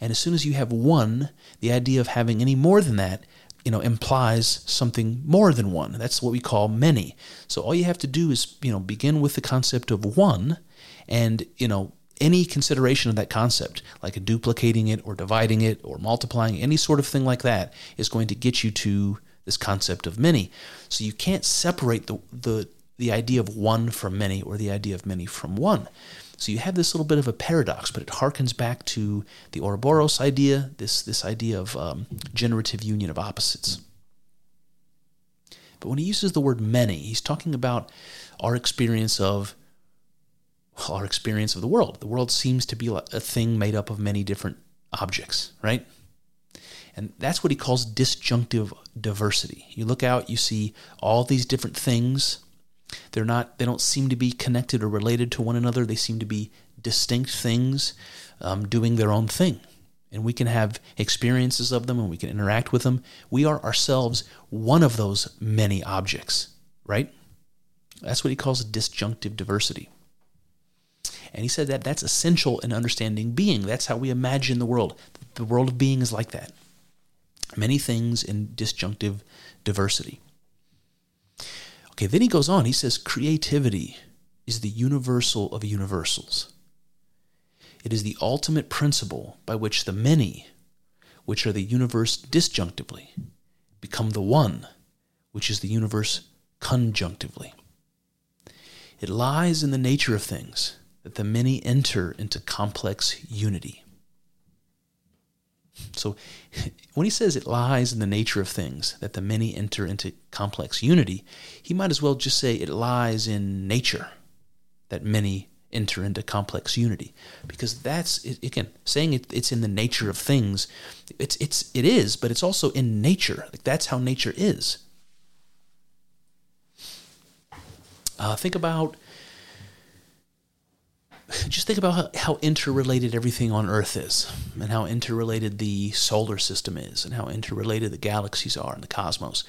And as soon as you have one, the idea of having any more than that, you know, implies something more than one. That's what we call many. So all you have to do is, you know, begin with the concept of one and, you know, any consideration of that concept, like duplicating it or dividing it or multiplying, any sort of thing like that, is going to get you to this concept of many. So you can't separate the, the, the idea of one from many or the idea of many from one. So you have this little bit of a paradox, but it harkens back to the Ouroboros idea, this, this idea of um, generative union of opposites. But when he uses the word many, he's talking about our experience of our experience of the world. The world seems to be a thing made up of many different objects, right? And that's what he calls disjunctive diversity. You look out, you see all these different things. They're not they don't seem to be connected or related to one another. They seem to be distinct things um, doing their own thing. And we can have experiences of them and we can interact with them. We are ourselves one of those many objects, right? That's what he calls disjunctive diversity. And he said that that's essential in understanding being. That's how we imagine the world. The world of being is like that. Many things in disjunctive diversity. Okay, then he goes on. He says creativity is the universal of universals. It is the ultimate principle by which the many, which are the universe disjunctively, become the one, which is the universe conjunctively. It lies in the nature of things that the many enter into complex unity. So when he says it lies in the nature of things that the many enter into complex unity, he might as well just say it lies in nature that many enter into complex unity. Because that's again saying it, it's in the nature of things it's it's it is but it's also in nature. Like that's how nature is. Uh, think about just think about how, how, interrelated everything on Earth is, and how interrelated the solar system is, and how interrelated the galaxies are and the cosmos.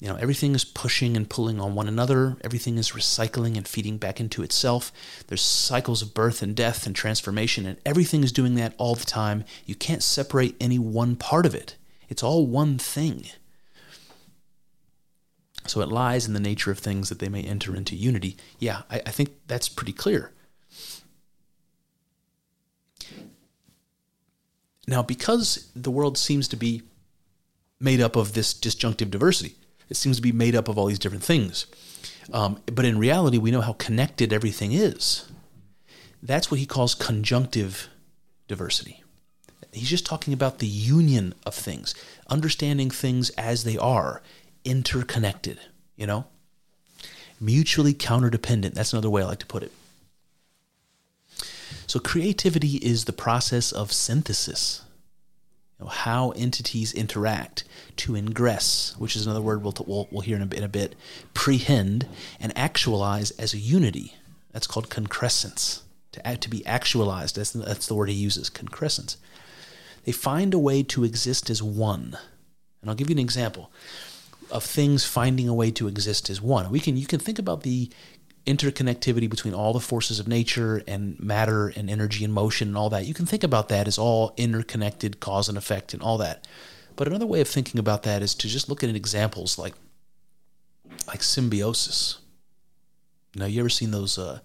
You know, everything is pushing and pulling on one another. Everything is recycling and feeding back into itself. There's cycles of birth and death and transformation, and everything is doing that all the time. You can't separate any one part of it. It's all one thing. So it lies in the nature of things that they may enter into unity. Yeah, I, I think that's pretty clear. Now, because the world seems to be made up of this disjunctive diversity, it seems to be made up of all these different things. Um, but in reality, we know how connected everything is. That's what he calls conjunctive diversity. He's just talking about the union of things, understanding things as they are, interconnected, you know? Mutually counterdependent. That's another way I like to put it. So creativity is the process of synthesis. You know, how entities interact to ingress, which is another word we'll, we'll, we'll hear in a, in a bit, prehend, and actualize as a unity. That's called concrescence. To, to be actualized, that's, that's the word he uses, concrescence. They find a way to exist as one. And I'll give you an example of things finding a way to exist as one. We can you can think about the interconnectivity between all the forces of nature and matter and energy and motion and all that. You can think about that as all interconnected cause and effect and all that. But another way of thinking about that is to just look at examples like like symbiosis. Now, you ever seen those uh,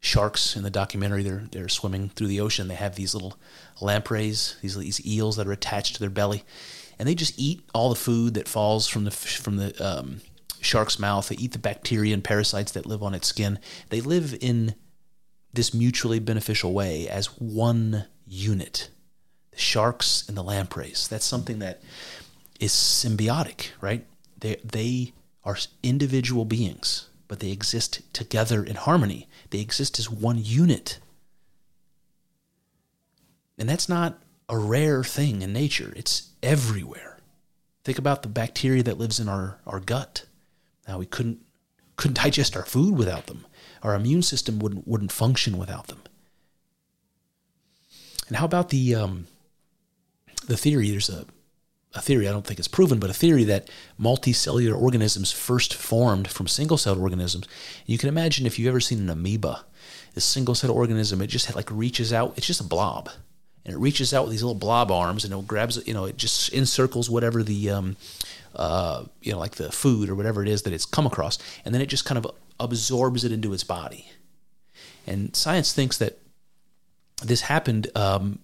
sharks in the documentary? They're they're swimming through the ocean. They have these little lampreys, these these eels that are attached to their belly, and they just eat all the food that falls from the from the um, shark's mouth. They eat the bacteria and parasites that live on its skin. They live in this mutually beneficial way as one unit. The sharks and the lampreys. That's something that is symbiotic, right? They they are individual beings, but they exist together in harmony. They exist as one unit. And that's not a rare thing in nature. It's everywhere. Think about the bacteria that lives in our, our gut. Now we couldn't couldn't digest our food without them. Our immune system wouldn't wouldn't function without them. And how about the um, the theory? There's a a theory I don't think it's proven, but a theory that multicellular organisms first formed from single-celled organisms. You can imagine if you've ever seen an amoeba, this single-celled organism, it just like reaches out. It's just a blob, and it reaches out with these little blob arms, and it grabs, you know, it just encircles whatever the um, uh, you know, like the food or whatever it is that it's come across, and then it just kind of absorbs it into its body. And science thinks that this happened, um,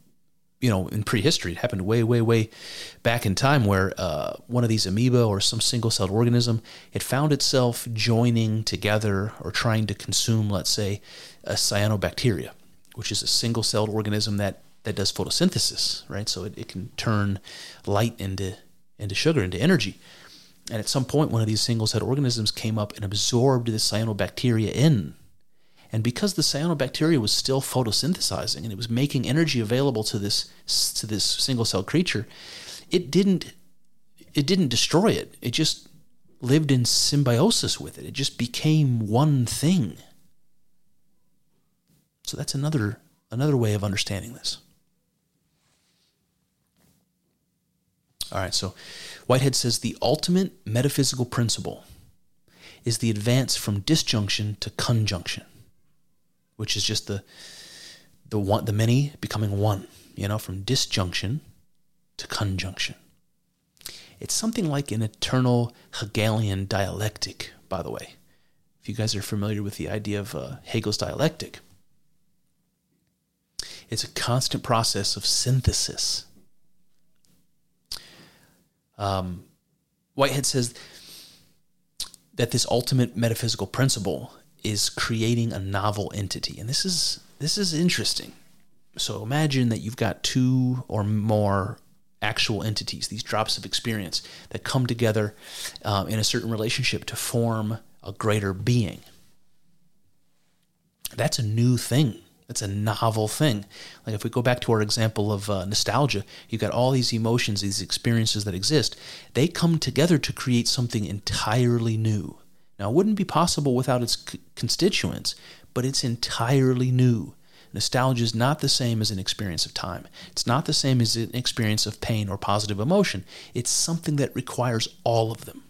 you know, in prehistory. It happened way, way, way back in time, where uh, one of these amoeba or some single-celled organism it found itself joining together or trying to consume, let's say, a cyanobacteria, which is a single-celled organism that that does photosynthesis, right? So it, it can turn light into into sugar, into energy. And at some point, one of these single celled organisms came up and absorbed the cyanobacteria in. And because the cyanobacteria was still photosynthesizing and it was making energy available to this to this single celled creature, it didn't it didn't destroy it. It just lived in symbiosis with it. It just became one thing. So that's another another way of understanding this. All right, so Whitehead says the ultimate metaphysical principle is the advance from disjunction to conjunction, which is just the the one the many becoming one, you know, from disjunction to conjunction. It's something like an eternal Hegelian dialectic, by the way. if you guys are familiar with the idea of uh, Hegel's dialectic, it's a constant process of synthesis. Um, Whitehead says that this ultimate metaphysical principle is creating a novel entity, and this is this is interesting. So imagine that you've got two or more actual entities, these drops of experience that come together uh, in a certain relationship to form a greater being. That's a new thing. It's a novel thing. Like if we go back to our example of uh, nostalgia, you've got all these emotions, these experiences that exist. They come together to create something entirely new. Now, it wouldn't be possible without its c- constituents, but it's entirely new. Nostalgia is not the same as an experience of time. It's not the same as an experience of pain or positive emotion. It's something that requires all of them.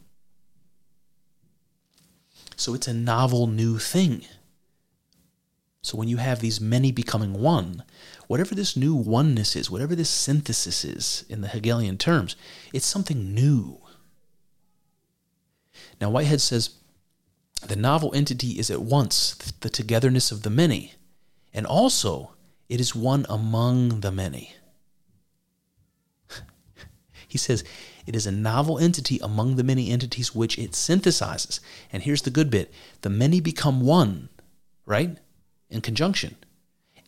So it's a novel new thing. So when you have these many becoming one, whatever this new oneness is, whatever this synthesis is in the Hegelian terms, it's something new. Now, Whitehead says the novel entity is at once the togetherness of the many, and also it is one among the many. *laughs* he says it is a novel entity among the many entities which it synthesizes. And here's the good bit the many become one, right? In conjunction.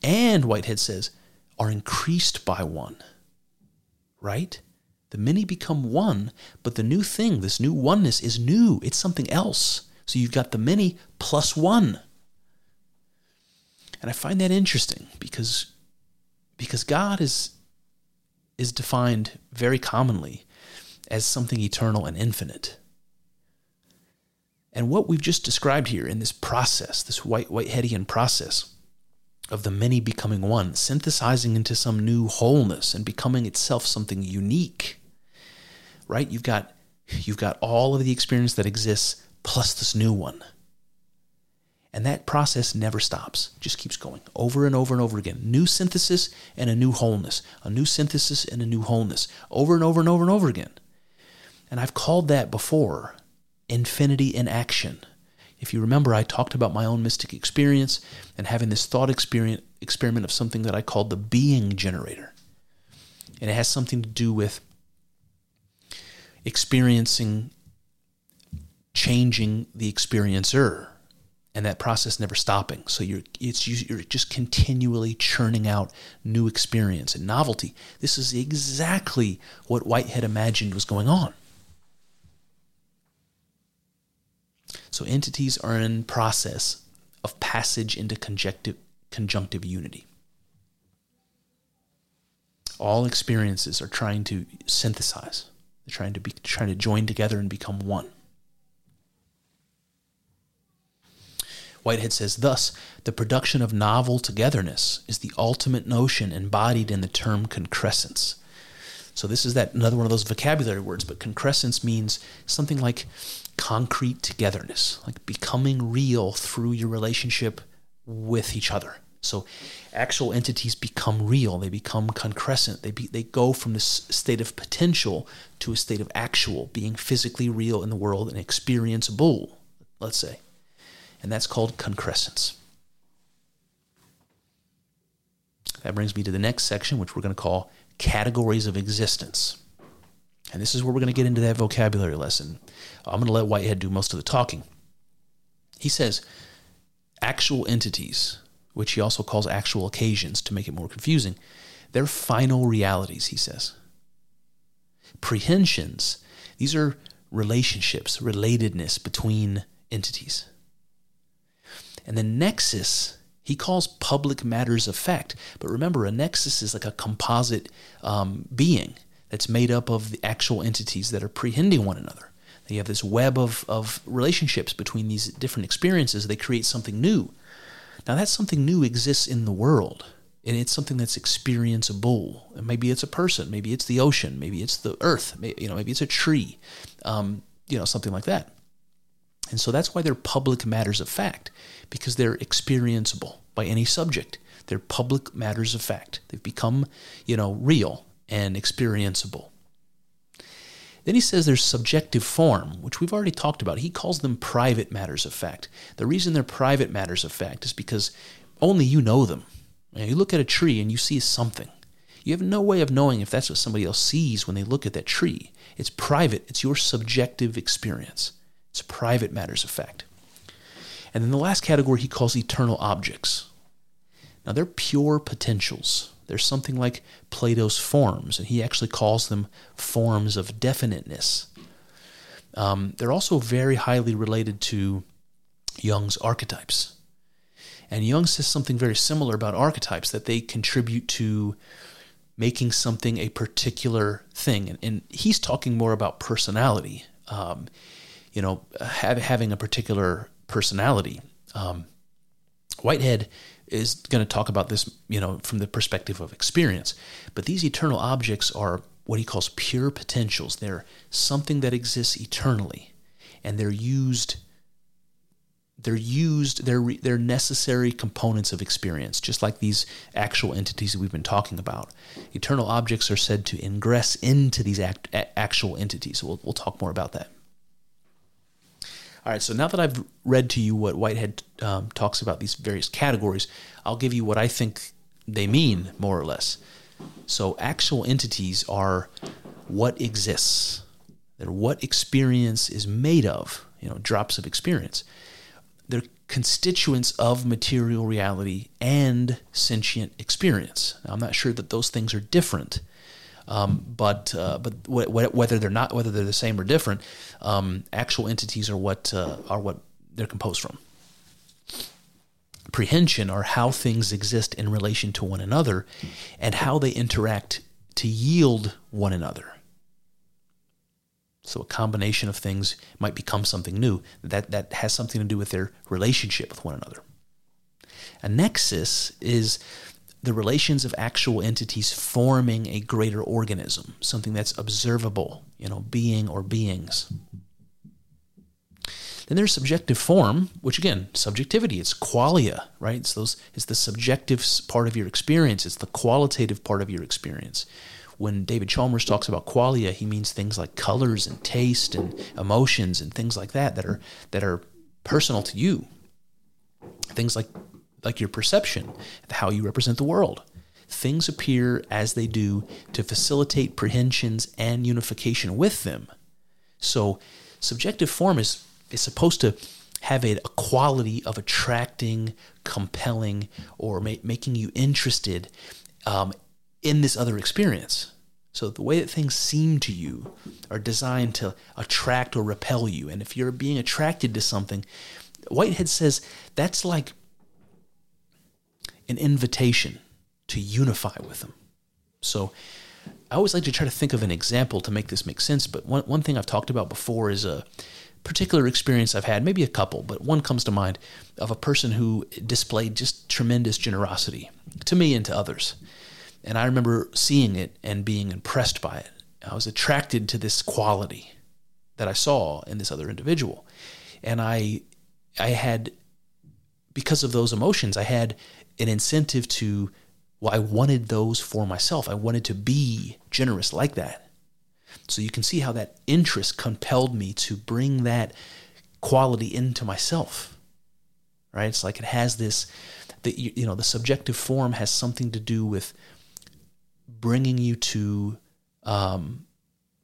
And Whitehead says, are increased by one, right? The many become one, but the new thing, this new oneness, is new. It's something else. So you've got the many plus one. And I find that interesting because because God is is defined very commonly as something eternal and infinite. And what we've just described here in this process, this white Whiteheadian process of the many becoming one, synthesizing into some new wholeness and becoming itself something unique. Right? You've got you've got all of the experience that exists plus this new one. And that process never stops, just keeps going over and over and over again. New synthesis and a new wholeness, a new synthesis and a new wholeness, over and over and over and over again. And I've called that before infinity in action. If you remember, I talked about my own mystic experience and having this thought experiment of something that I called the being generator. And it has something to do with experiencing changing the experiencer and that process never stopping. So you're it's you're just continually churning out new experience and novelty. This is exactly what Whitehead imagined was going on. So entities are in process of passage into conjunctive conjunctive unity. All experiences are trying to synthesize. They're trying to be trying to join together and become one. Whitehead says, Thus, the production of novel togetherness is the ultimate notion embodied in the term concrescence. So this is that another one of those vocabulary words, but concrescence means something like concrete togetherness, like becoming real through your relationship with each other. So actual entities become real, they become concrescent. They be, they go from this state of potential to a state of actual, being physically real in the world and experienceable, let's say and that's called concrescence. That brings me to the next section, which we're going to call categories of existence. And this is where we're going to get into that vocabulary lesson. I'm going to let Whitehead do most of the talking. He says actual entities, which he also calls actual occasions to make it more confusing, they're final realities, he says. Prehensions, these are relationships, relatedness between entities. And the nexus, he calls public matters of fact. But remember, a nexus is like a composite um, being that's made up of the actual entities that are prehending one another. You have this web of, of relationships between these different experiences. They create something new. Now, that something new exists in the world, and it's something that's experienceable. And maybe it's a person, maybe it's the ocean, maybe it's the earth, maybe, you know, maybe it's a tree, um, you know, something like that. And so that's why they're public matters of fact, because they're experienceable by any subject. They're public matters of fact. They've become, you know, real and experienceable. Then he says there's subjective form, which we've already talked about. He calls them private matters of fact. The reason they're private matters of fact is because only you know them. You look at a tree and you see something. You have no way of knowing if that's what somebody else sees when they look at that tree. It's private, it's your subjective experience. It's private matters of fact. And then the last category he calls eternal objects. Now they're pure potentials. They're something like Plato's forms, and he actually calls them forms of definiteness. Um, they're also very highly related to Jung's archetypes. And Jung says something very similar about archetypes that they contribute to making something a particular thing. And, and he's talking more about personality, um, you know, have, having a particular personality. Um, Whitehead is going to talk about this, you know, from the perspective of experience. But these eternal objects are what he calls pure potentials. They're something that exists eternally, and they're used. They're used. They're they're necessary components of experience, just like these actual entities that we've been talking about. Eternal objects are said to ingress into these act, actual entities. So we'll we'll talk more about that. All right, so now that I've read to you what Whitehead um, talks about these various categories, I'll give you what I think they mean, more or less. So, actual entities are what exists, they're what experience is made of, you know, drops of experience. They're constituents of material reality and sentient experience. Now, I'm not sure that those things are different. Um, but uh, but whether they're not whether they're the same or different, um, actual entities are what uh, are what they're composed from. Prehension are how things exist in relation to one another, and how they interact to yield one another. So a combination of things might become something new that that has something to do with their relationship with one another. A nexus is the relations of actual entities forming a greater organism, something that's observable, you know, being or beings. Then there's subjective form, which again, subjectivity, it's qualia, right? It's those it's the subjective part of your experience, it's the qualitative part of your experience. When David Chalmers talks about qualia, he means things like colors and taste and emotions and things like that that are that are personal to you. Things like like your perception, how you represent the world. Things appear as they do to facilitate prehensions and unification with them. So, subjective form is, is supposed to have a, a quality of attracting, compelling, or ma- making you interested um, in this other experience. So the way that things seem to you are designed to attract or repel you. And if you're being attracted to something, Whitehead says that's like an invitation to unify with them. So I always like to try to think of an example to make this make sense. But one, one thing I've talked about before is a particular experience I've had, maybe a couple, but one comes to mind of a person who displayed just tremendous generosity to me and to others. And I remember seeing it and being impressed by it. I was attracted to this quality that I saw in this other individual. And I I had because of those emotions, I had an incentive to, well, I wanted those for myself. I wanted to be generous like that. So you can see how that interest compelled me to bring that quality into myself. Right? It's like it has this, the, you know, the subjective form has something to do with bringing you to, um,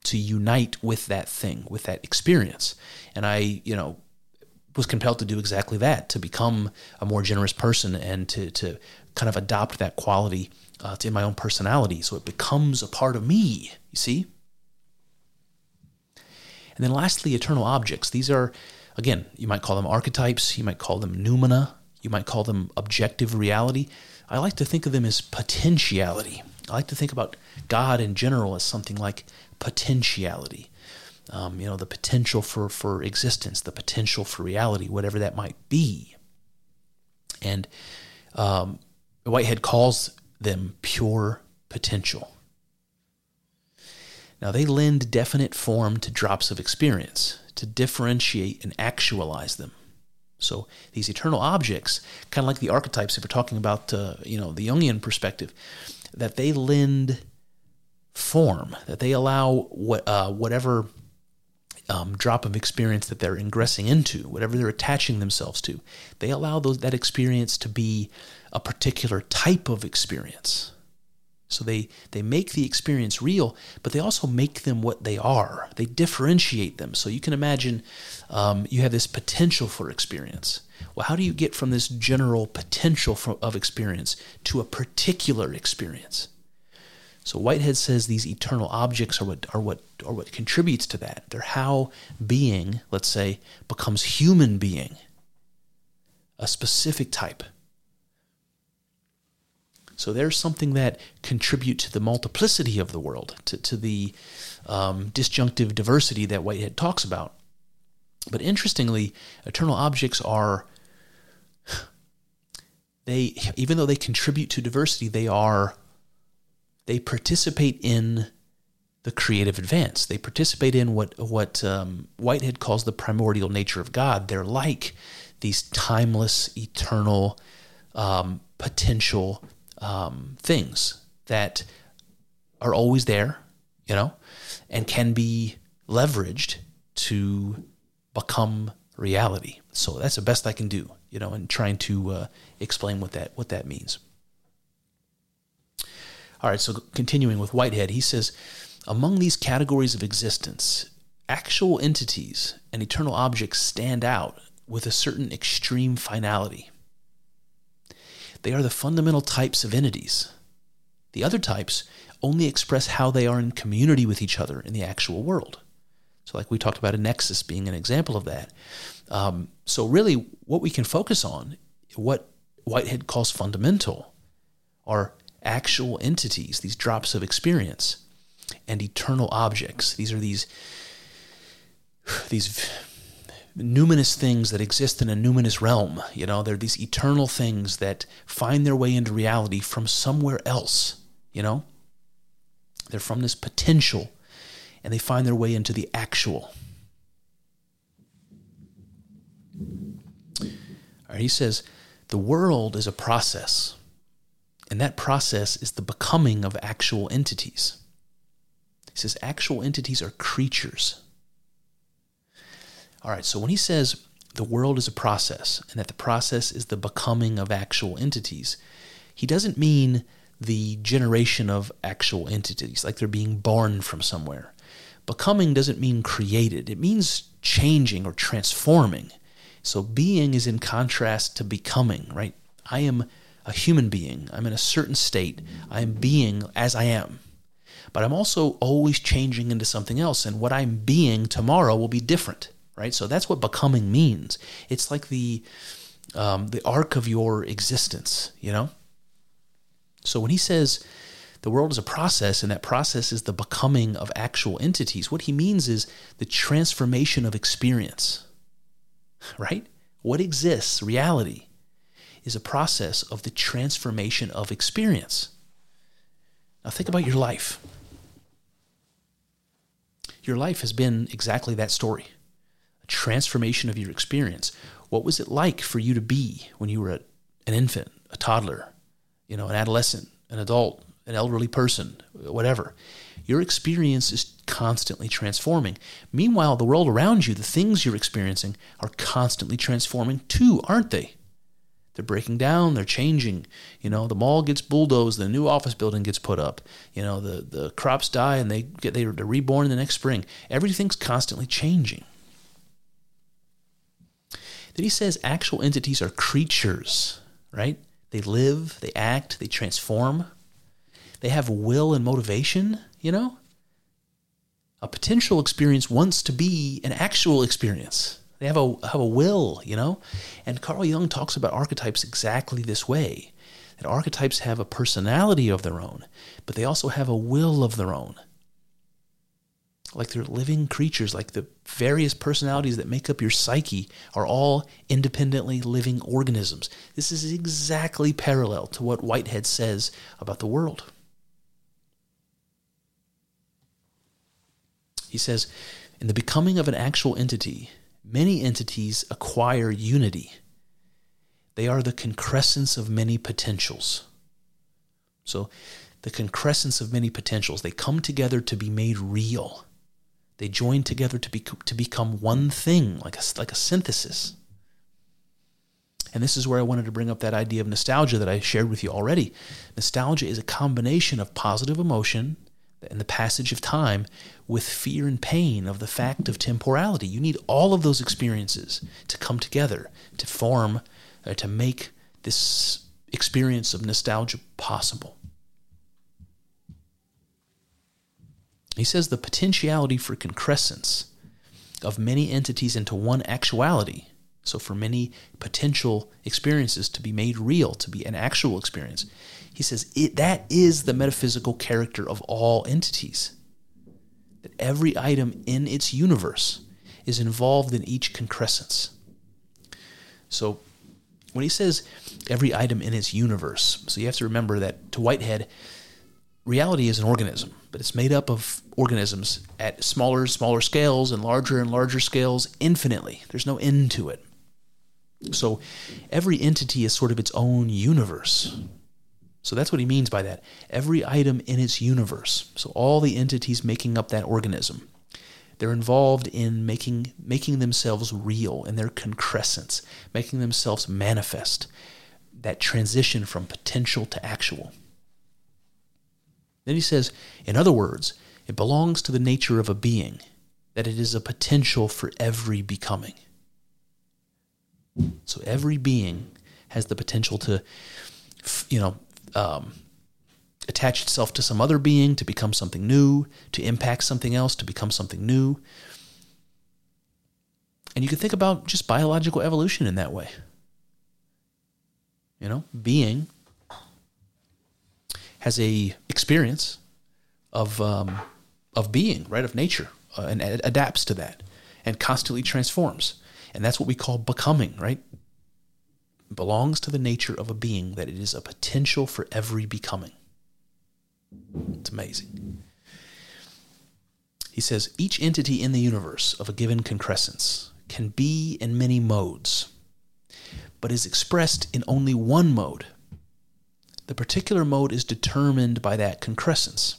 to unite with that thing, with that experience. And I, you know, was compelled to do exactly that to become a more generous person and to, to kind of adopt that quality uh, in my own personality. So it becomes a part of me you see? And then lastly eternal objects. These are again you might call them archetypes you might call them noumena you might call them objective reality. I like to think of them as potentiality. I like to think about god in general as something like potentiality um, you know, the potential for, for existence, the potential for reality, whatever that might be. And um, Whitehead calls them pure potential. Now, they lend definite form to drops of experience to differentiate and actualize them. So these eternal objects, kind of like the archetypes if we're talking about, uh, you know, the Jungian perspective, that they lend form, that they allow what, uh, whatever um, drop of experience that they're ingressing into, whatever they're attaching themselves to, they allow those, that experience to be a particular type of experience. So they, they make the experience real, but they also make them what they are. They differentiate them. So you can imagine um, you have this potential for experience. Well, how do you get from this general potential for, of experience to a particular experience? So Whitehead says these eternal objects are what are what are what contributes to that. They're how being, let's say, becomes human being. A specific type. So there's something that contribute to the multiplicity of the world, to, to the um, disjunctive diversity that Whitehead talks about. But interestingly, eternal objects are *sighs* they even though they contribute to diversity, they are they participate in the creative advance. They participate in what what um, Whitehead calls the primordial nature of God. They're like these timeless, eternal, um, potential um, things that are always there, you know, and can be leveraged to become reality. So that's the best I can do, you know, in trying to uh, explain what that what that means. All right, so continuing with Whitehead, he says among these categories of existence, actual entities and eternal objects stand out with a certain extreme finality. They are the fundamental types of entities. The other types only express how they are in community with each other in the actual world. So, like we talked about a nexus being an example of that. Um, so, really, what we can focus on, what Whitehead calls fundamental, are actual entities, these drops of experience, and eternal objects. These are these these numinous things that exist in a numinous realm. You know, they're these eternal things that find their way into reality from somewhere else. You know, they're from this potential, and they find their way into the actual. All right, he says the world is a process. And that process is the becoming of actual entities. He says actual entities are creatures. All right, so when he says the world is a process and that the process is the becoming of actual entities, he doesn't mean the generation of actual entities, like they're being born from somewhere. Becoming doesn't mean created, it means changing or transforming. So being is in contrast to becoming, right? I am a human being. I'm in a certain state. I am being as I am. But I'm also always changing into something else. And what I'm being tomorrow will be different, right? So that's what becoming means. It's like the, um, the arc of your existence, you know? So when he says the world is a process and that process is the becoming of actual entities, what he means is the transformation of experience, *laughs* right? What exists, reality, is a process of the transformation of experience. Now, think about your life. Your life has been exactly that story a transformation of your experience. What was it like for you to be when you were an infant, a toddler, you know, an adolescent, an adult, an elderly person, whatever? Your experience is constantly transforming. Meanwhile, the world around you, the things you're experiencing, are constantly transforming too, aren't they? They're breaking down, they're changing. You know, the mall gets bulldozed, the new office building gets put up. You know, the, the crops die and they get they're reborn the next spring. Everything's constantly changing. Then he says actual entities are creatures, right? They live, they act, they transform. They have will and motivation, you know? A potential experience wants to be an actual experience. They have a have a will, you know? And Carl Jung talks about archetypes exactly this way. That archetypes have a personality of their own, but they also have a will of their own. Like they're living creatures, like the various personalities that make up your psyche are all independently living organisms. This is exactly parallel to what Whitehead says about the world. He says, in the becoming of an actual entity, many entities acquire unity. They are the concrescence of many potentials. So the concrescence of many potentials. They come together to be made real. They join together to, be, to become one thing, like a, like a synthesis. And this is where I wanted to bring up that idea of nostalgia that I shared with you already. Nostalgia is a combination of positive emotion and the passage of time with fear and pain of the fact of temporality. You need all of those experiences to come together to form, uh, to make this experience of nostalgia possible. He says the potentiality for concrescence of many entities into one actuality. So, for many potential experiences to be made real, to be an actual experience, he says that is the metaphysical character of all entities. That every item in its universe is involved in each concrescence. So, when he says every item in its universe, so you have to remember that to Whitehead, reality is an organism, but it's made up of organisms at smaller, smaller scales and larger and larger scales infinitely. There's no end to it. So every entity is sort of its own universe. So that's what he means by that. Every item in its universe. So all the entities making up that organism. They're involved in making making themselves real in their concrescence, making themselves manifest. That transition from potential to actual. Then he says, in other words, it belongs to the nature of a being, that it is a potential for every becoming. So every being has the potential to, you know, um, attach itself to some other being, to become something new, to impact something else, to become something new. And you can think about just biological evolution in that way. You know, being has a experience of um, of being, right, of nature, uh, and ad- adapts to that, and constantly transforms, and that's what we call becoming, right? Belongs to the nature of a being that it is a potential for every becoming. It's amazing. He says each entity in the universe of a given concrescence can be in many modes, but is expressed in only one mode the particular mode is determined by that concrescence.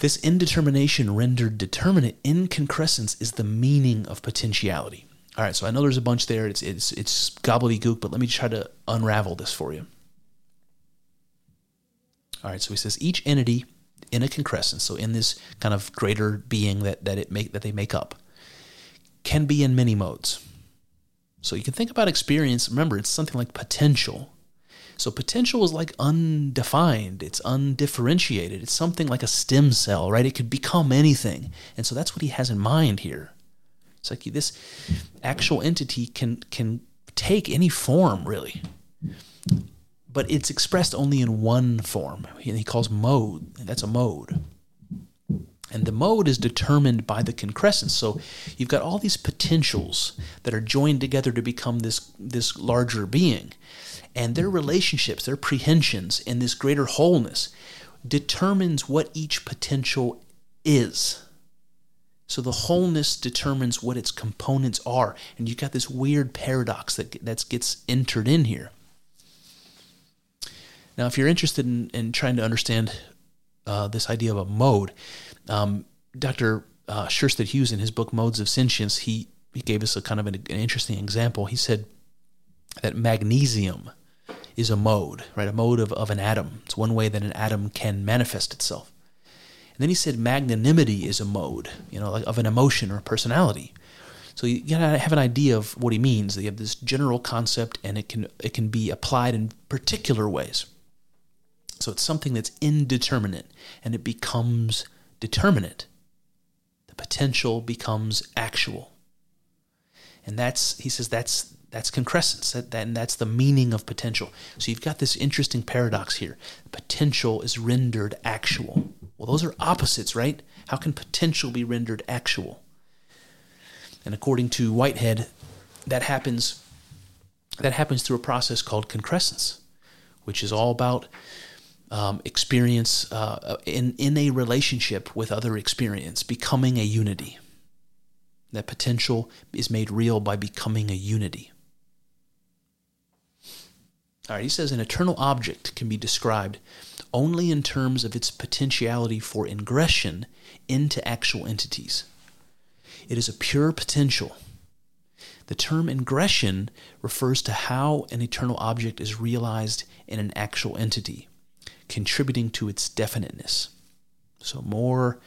This indetermination rendered determinate in concrescence is the meaning of potentiality. All right, so I know there's a bunch there. It's it's it's gobbledygook, but let me try to unravel this for you. All right, so he says each entity in a concrescence, so in this kind of greater being that that it make that they make up, can be in many modes. So you can think about experience. Remember, it's something like potential. So potential is like undefined, it's undifferentiated. It's something like a stem cell, right? It could become anything. And so that's what he has in mind here. It's like this actual entity can can take any form really. But it's expressed only in one form. And he calls mode. That's a mode. And the mode is determined by the concrescence. So you've got all these potentials that are joined together to become this, this larger being and their relationships, their prehensions in this greater wholeness determines what each potential is. So the wholeness determines what its components are, and you've got this weird paradox that that gets entered in here. Now, if you're interested in, in trying to understand uh, this idea of a mode, um, Dr. Uh, Sherstead Hughes, in his book Modes of Sentience, he, he gave us a kind of an, an interesting example. He said that magnesium is a mode, right? A mode of, of an atom. It's one way that an atom can manifest itself. And then he said magnanimity is a mode, you know, like of an emotion or a personality. So you gotta have an idea of what he means. You have this general concept, and it can it can be applied in particular ways. So it's something that's indeterminate, and it becomes determinate. The potential becomes actual, and that's he says that's that's concrescence. That, that, and that's the meaning of potential. So you've got this interesting paradox here. Potential is rendered actual. Well, those are opposites, right? How can potential be rendered actual? And according to Whitehead, that happens that happens through a process called concrescence, which is all about um, experience uh, in in a relationship with other experience, becoming a unity. That potential is made real by becoming a unity. All right, he says an eternal object can be described only in terms of its potentiality for ingression into actual entities. It is a pure potential. The term ingression refers to how an eternal object is realized in an actual entity, contributing to its definiteness. So, more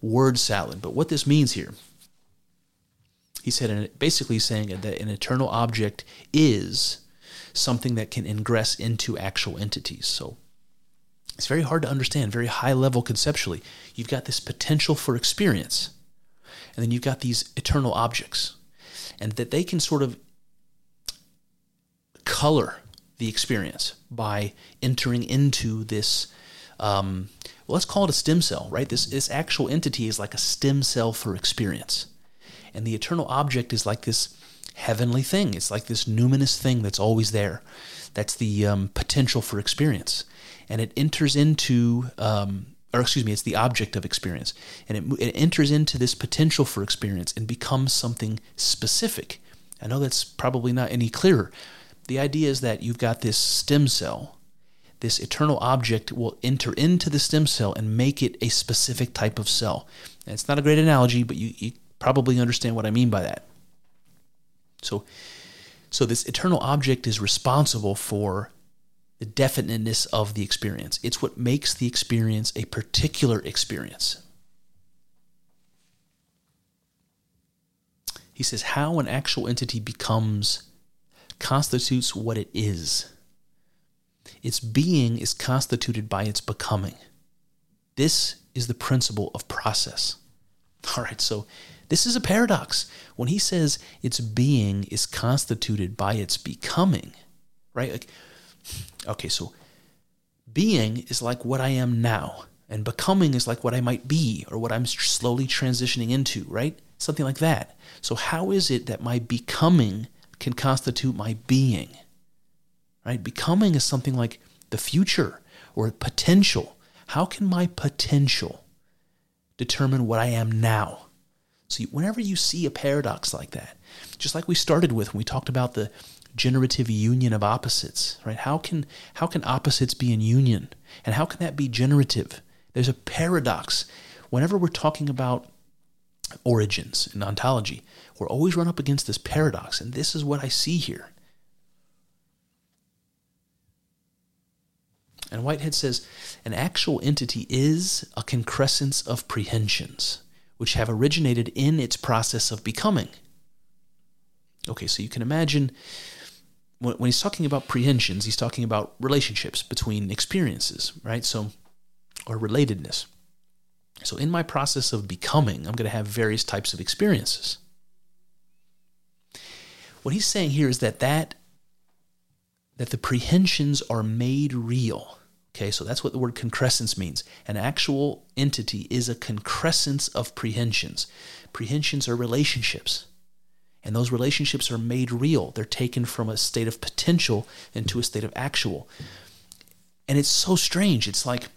word salad. But what this means here, he said, basically saying that an eternal object is something that can ingress into actual entities. So, it's very hard to understand, very high level conceptually. You've got this potential for experience, and then you've got these eternal objects, and that they can sort of color the experience by entering into this. Um, well, let's call it a stem cell, right? This this actual entity is like a stem cell for experience, and the eternal object is like this heavenly thing. It's like this numinous thing that's always there. That's the um, potential for experience and it enters into, um, or excuse me, it's the object of experience, and it, it enters into this potential for experience and becomes something specific. I know that's probably not any clearer. The idea is that you've got this stem cell. This eternal object will enter into the stem cell and make it a specific type of cell. And it's not a great analogy, but you, you probably understand what I mean by that. So, so this eternal object is responsible for the definiteness of the experience. It's what makes the experience a particular experience. He says how an actual entity becomes constitutes what it is. Its being is constituted by its becoming. This is the principle of process. *laughs* All right, so this is a paradox. When he says its being is constituted by its becoming, right? Like Okay, so being is like what I am now, and becoming is like what I might be or what I'm slowly transitioning into, right? Something like that. So, how is it that my becoming can constitute my being? Right? Becoming is something like the future or potential. How can my potential determine what I am now? So, whenever you see a paradox like that, just like we started with when we talked about the generative union of opposites, right? How can how can opposites be in union? And how can that be generative? There's a paradox. Whenever we're talking about origins in ontology, we're always run up against this paradox, and this is what I see here. And Whitehead says an actual entity is a concrescence of prehensions, which have originated in its process of becoming. Okay, so you can imagine when, when he's talking about prehensions, he's talking about relationships between experiences, right? So, or relatedness. So, in my process of becoming, I'm going to have various types of experiences. What he's saying here is that that that the prehensions are made real. Okay, so that's what the word concrescence means. An actual entity is a concrescence of prehensions. Prehensions are relationships. And those relationships are made real. They're taken from a state of potential into a state of actual. And it's so strange. It's like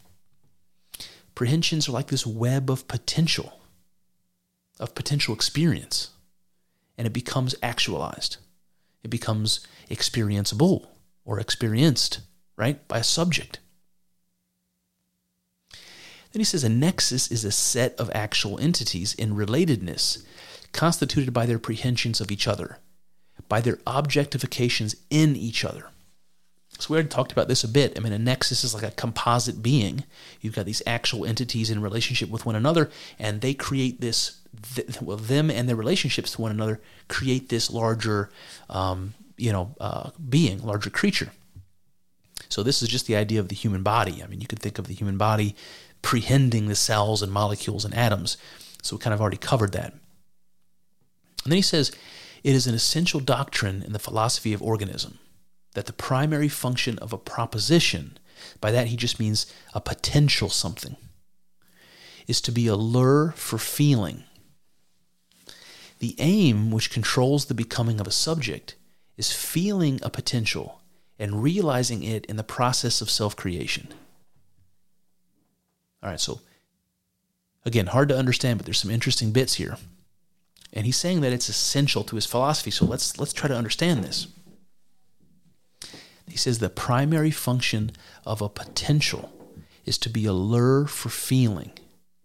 prehensions are like this web of potential, of potential experience. And it becomes actualized. It becomes experienceable or experienced, right, by a subject. Then he says a nexus is a set of actual entities in relatedness constituted by their prehensions of each other, by their objectifications in each other. So we already talked about this a bit. I mean, a nexus is like a composite being. You've got these actual entities in relationship with one another, and they create this. Well, them and their relationships to one another create this larger, um, you know, uh, being, larger creature. So this is just the idea of the human body. I mean, you could think of the human body prehending the cells and molecules and atoms. So we kind of already covered that. And then he says, it is an essential doctrine in the philosophy of organism that the primary function of a proposition, by that he just means a potential something, is to be a lure for feeling. The aim which controls the becoming of a subject is feeling a potential and realizing it in the process of self creation. All right, so again, hard to understand, but there's some interesting bits here. And he's saying that it's essential to his philosophy. So let's let's try to understand this. He says the primary function of a potential is to be a lure for feeling.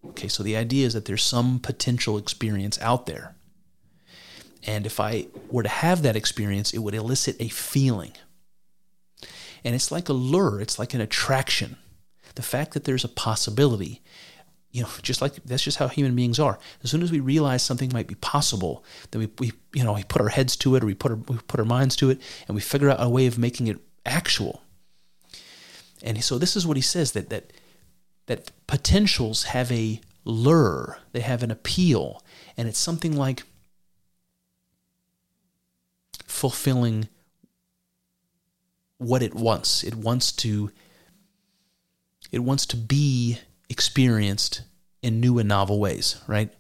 Okay, so the idea is that there's some potential experience out there. And if I were to have that experience, it would elicit a feeling. And it's like a lure, it's like an attraction. The fact that there's a possibility, you know, just like that's just how human beings are. As soon as we realize something might be possible, then we, we you know, we put our heads to it or we put our, we put our minds to it and we figure out a way of making it actual. And so this is what he says that that that potentials have a lure, they have an appeal, and it's something like fulfilling what it wants. It wants to it wants to be experienced in new and novel ways, right?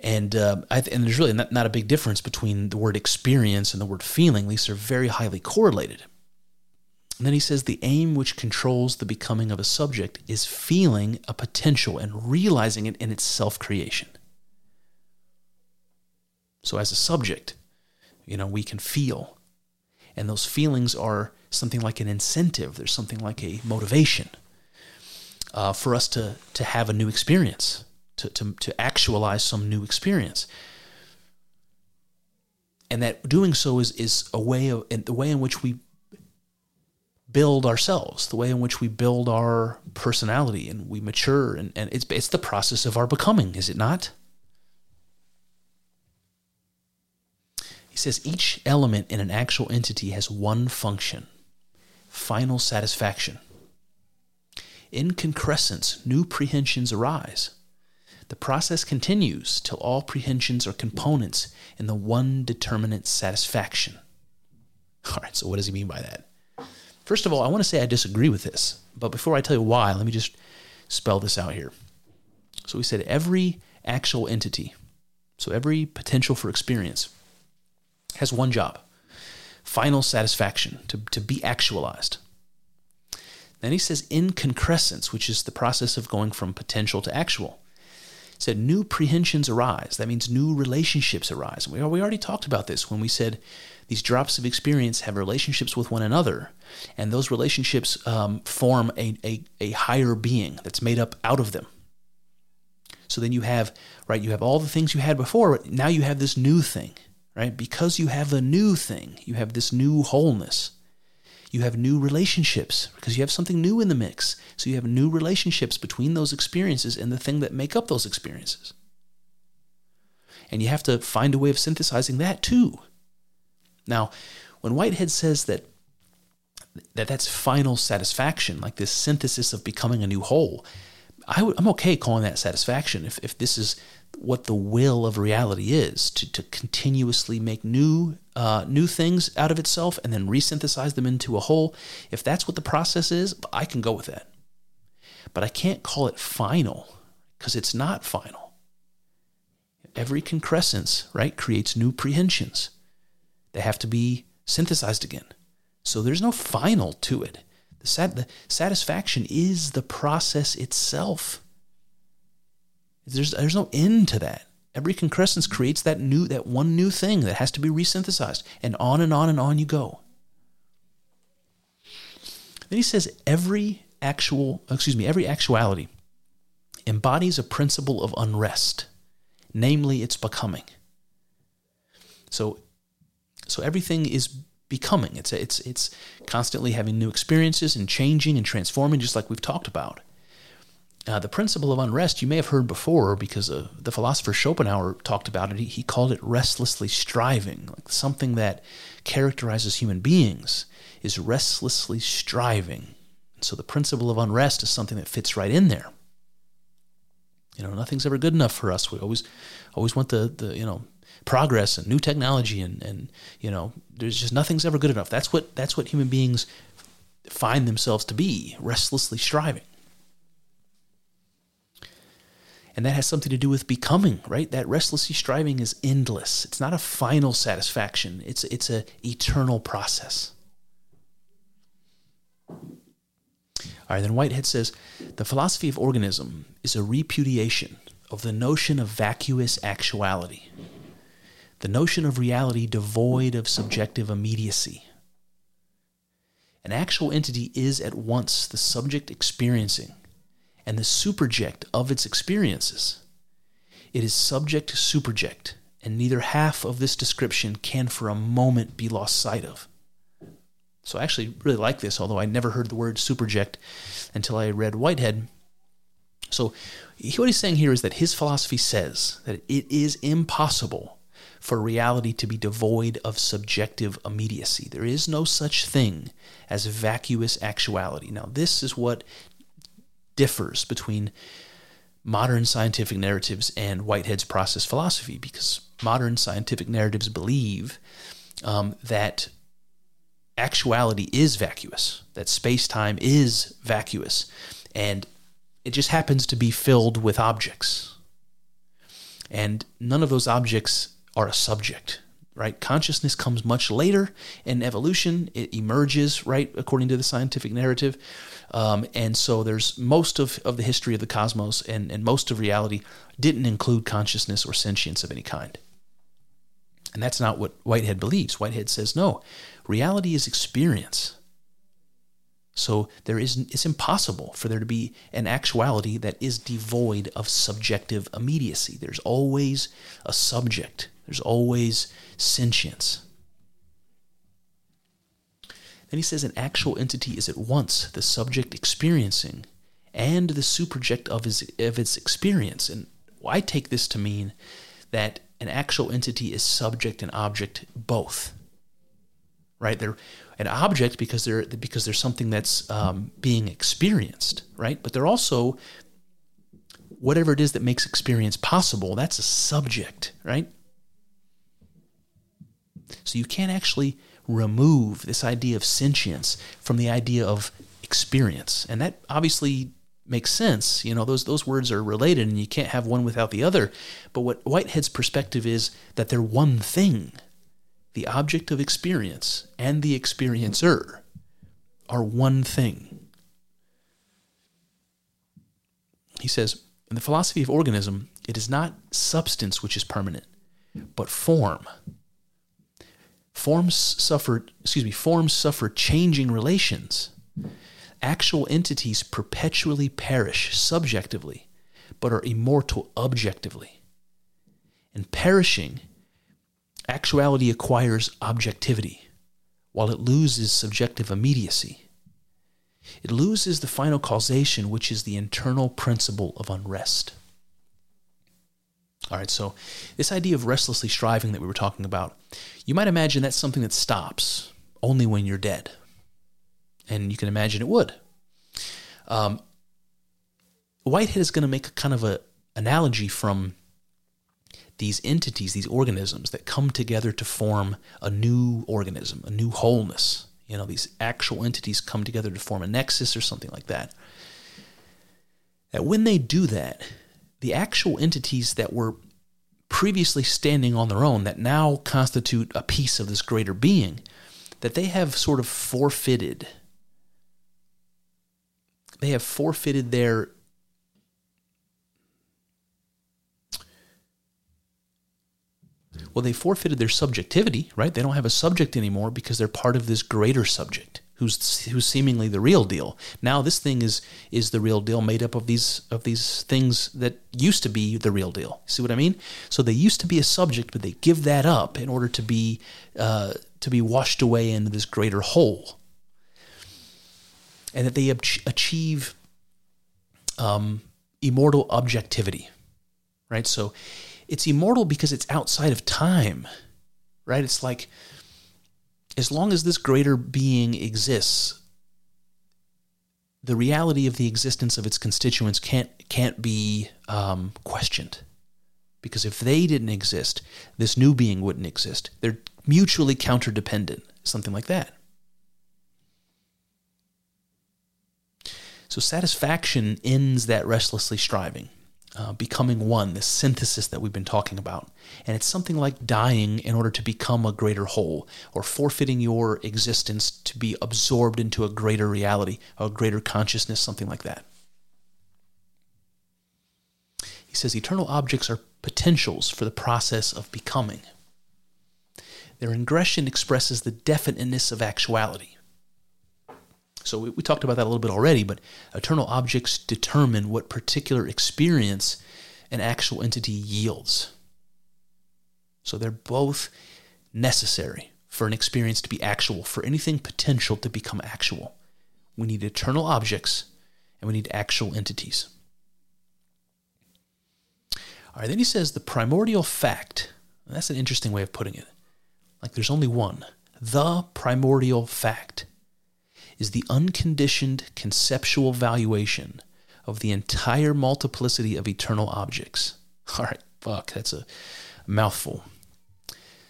And uh, th- and there's really not, not a big difference between the word experience and the word feeling. These are very highly correlated. And then he says the aim which controls the becoming of a subject is feeling a potential and realizing it in its self creation. So, as a subject, you know, we can feel. And those feelings are something like an incentive, there's something like a motivation uh, for us to, to have a new experience, to, to, to actualize some new experience. And that doing so is, is a way of the way in which we build ourselves, the way in which we build our personality and we mature. And, and it's, it's the process of our becoming, is it not? He says each element in an actual entity has one function final satisfaction. In concrescence, new prehensions arise. The process continues till all prehensions are components in the one determinate satisfaction. *laughs* All right, so what does he mean by that? First of all, I want to say I disagree with this, but before I tell you why, let me just spell this out here. So we said every actual entity, so every potential for experience, has one job final satisfaction, to, to be actualized. Then he says in concrescence, which is the process of going from potential to actual. He said new prehensions arise. That means new relationships arise. We, we already talked about this when we said these drops of experience have relationships with one another, and those relationships um, form a, a, a higher being that's made up out of them. So then you have, right, you have all the things you had before, but now you have this new thing right? Because you have a new thing, you have this new wholeness. You have new relationships because you have something new in the mix. So you have new relationships between those experiences and the thing that make up those experiences. And you have to find a way of synthesizing that too. Now, when Whitehead says that that that's final satisfaction, like this synthesis of becoming a new whole, I am okay calling that satisfaction if, if this is what the will of reality is to, to continuously make new uh, new things out of itself and then resynthesize them into a whole if that's what the process is i can go with that. But i can't call it final because it's not final. Every concrescence right creates new prehensions. They have to be synthesized again. So there's no final to it. The, sat- the satisfaction is the process itself. There's there's no end to that. Every concrescence creates that new that one new thing that has to be resynthesized, and on and on and on you go. Then he says every actual excuse me every actuality embodies a principle of unrest, namely its becoming. So so everything is becoming. It's it's it's constantly having new experiences and changing and transforming, just like we've talked about. Uh, the principle of unrest you may have heard before because uh, the philosopher Schopenhauer talked about it. He, he called it restlessly striving, like something that characterizes human beings is restlessly striving. so the principle of unrest is something that fits right in there. You know, nothing's ever good enough for us. We always always want the, the you know progress and new technology and, and you know there's just nothing's ever good enough. That's what that's what human beings find themselves to be, restlessly striving. And that has something to do with becoming, right? That restlessly striving is endless. It's not a final satisfaction. It's it's a eternal process. All right, then Whitehead says the philosophy of organism is a repudiation of the notion of vacuous actuality, the notion of reality devoid of subjective immediacy. An actual entity is at once the subject experiencing and the superject of its experiences. It is subject to superject, and neither half of this description can for a moment be lost sight of. So I actually really like this, although I never heard the word superject until I read Whitehead. So what he's saying here is that his philosophy says that it is impossible for reality to be devoid of subjective immediacy. There is no such thing as vacuous actuality. Now, this is what differs between modern scientific narratives and Whitehead's process philosophy, because modern scientific narratives believe um, that actuality is vacuous, that space time is vacuous, and it just happens to be filled with objects. And none of those objects are a subject, right? Consciousness comes much later in evolution. It emerges, right, according to the scientific narrative. Um, and so there's most of, of the history of the cosmos and, and most of reality didn't include consciousness or sentience of any kind. And that's not what Whitehead believes. Whitehead says, no, reality is experience. So there is it's impossible for there to be an actuality that is devoid of subjective immediacy. There's always a subject. There's always sentience. Then he says an actual entity is at once the subject experiencing and the superject of his of its experience. And I take this to mean that an actual entity is subject and object both. Right? They're an object because they're because there's something that's um, being experienced, right? But they're also whatever it is that makes experience possible. That's a subject, right? So you can't actually remove this idea of sentience from the idea of experience, and that obviously makes sense. You know, those those words are related, and you can't have one without the other. But what Whitehead's perspective is that they're one thing the object of experience and the experiencer are one thing. He says, in the philosophy of organism, it is not substance which is permanent, but form. Forms suffer, excuse me, forms suffer changing relations. Actual entities perpetually perish subjectively, but are immortal objectively. And perishing Actuality acquires objectivity, while it loses subjective immediacy. It loses the final causation, which is the internal principle of unrest. All right, so this idea of restlessly striving that we were talking about, you might imagine that's something that stops only when you're dead. And you can imagine it would. Um, Whitehead is going to make a kind of a analogy from these entities, these organisms that come together to form a new organism, a new wholeness. You know, these actual entities come together to form a nexus or something like that. That when they do that, the actual entities that were previously standing on their own, that now constitute a piece of this greater being, that they have sort of forfeited. They have forfeited their Well, they forfeited their subjectivity, right? They don't have a subject anymore because they're part of this greater subject who's who's seemingly the real deal. Now this thing is is the real deal made up of these of these things that used to be the real deal. See what I mean? So they used to be a subject, but they give that up in order to be uh, to be washed away into this greater whole, and that they achieve um, immortal objectivity, right? So it's immortal because it's outside of time, right? It's like as long as this greater being exists, the reality of the existence of its constituents can't can't be um, questioned, because if they didn't exist, this new being wouldn't exist. They're mutually counterdependent, something like that. So satisfaction ends that restlessly striving uh, becoming one, this synthesis that we've been talking about. And it's something like dying in order to become a greater whole, or forfeiting your existence to be absorbed into a greater reality, a greater consciousness, something like that. He says eternal objects are potentials for the process of becoming. Their ingression expresses the definiteness of actuality. So we, we talked about that a little bit already, but eternal objects determine what particular experience an actual entity yields. So they're both necessary for an experience to be actual, for anything potential to become actual. We need eternal objects and we need actual entities. All right, then he says the primordial fact. That's an interesting way of putting it. Like there's only one. The primordial fact is the unconditioned conceptual valuation of the entire multiplicity of eternal objects. *laughs* All right, fuck, that's a mouthful.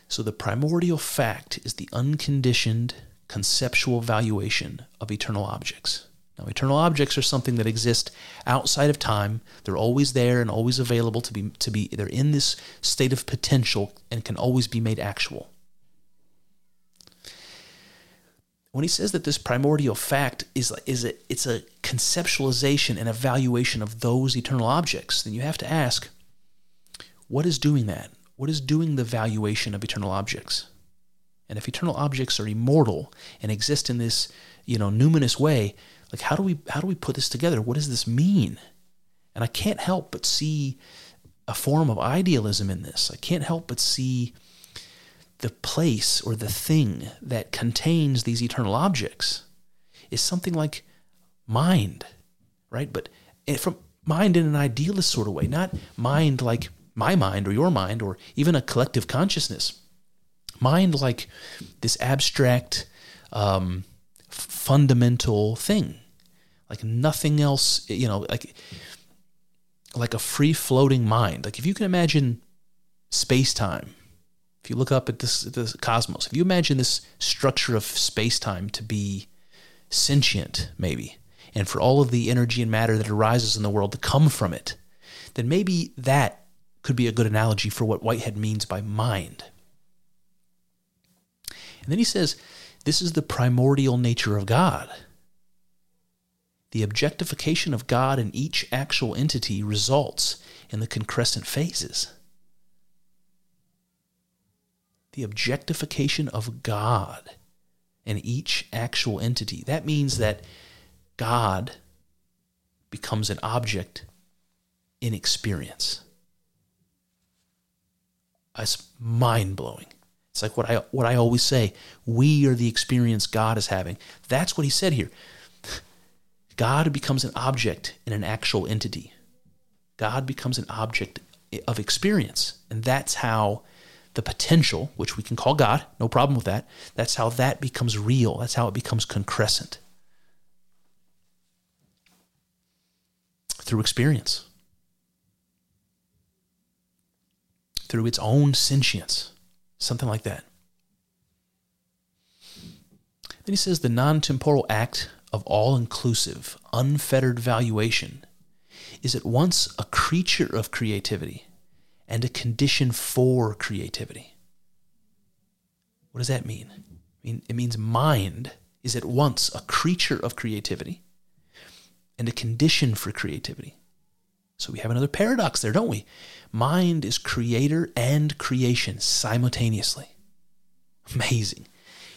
So the primordial fact is the unconditioned conceptual valuation of eternal objects. Now, eternal objects are something that exist outside of time. They're always there and always available to be to be they're in this state of potential and can always be made actual. When he says that this primordial fact is is a, it's a conceptualization and evaluation of those eternal objects, then you have to ask, what is doing that? What is doing the valuation of eternal objects? And if eternal objects are immortal and exist in this, you know, numinous way, like how do we how do we put this together? What does this mean? And I can't help but see a form of idealism in this. I can't help but see the place or the thing that contains these eternal objects is something like mind, right? But from mind in an idealist sort of way, not mind like my mind or your mind or even a collective consciousness. Mind like this abstract, um, fundamental thing, like nothing else. You know, like like a free floating mind. Like if you can imagine space time, if you look up at this the cosmos, if you imagine this structure of space time to be sentient, maybe, and for all of the energy and matter that arises in the world to come from it, then maybe that could be a good analogy for what Whitehead means by mind. And then he says, this is the primordial nature of God. The objectification of God in each actual entity results in the concrescent phases. The objectification of God in each actual entity. That means that God becomes an object in experience. It's mind blowing. It's like what I what I always say. We are the experience God is having. That's what he said here. God becomes an object in an actual entity. God becomes an object of experience. And that's how the potential, which we can call God, no problem with that, that's how that becomes real. That's how it becomes concrescent. Through experience. through its own sentience, something like that. Then he says the non temporal act of all inclusive, unfettered valuation is at once a creature of creativity and a condition for creativity. What does that mean? I mean it means mind is at once a creature of creativity and a condition for creativity. So we have another paradox there, don't we? Mind is creator and creation simultaneously. Amazing.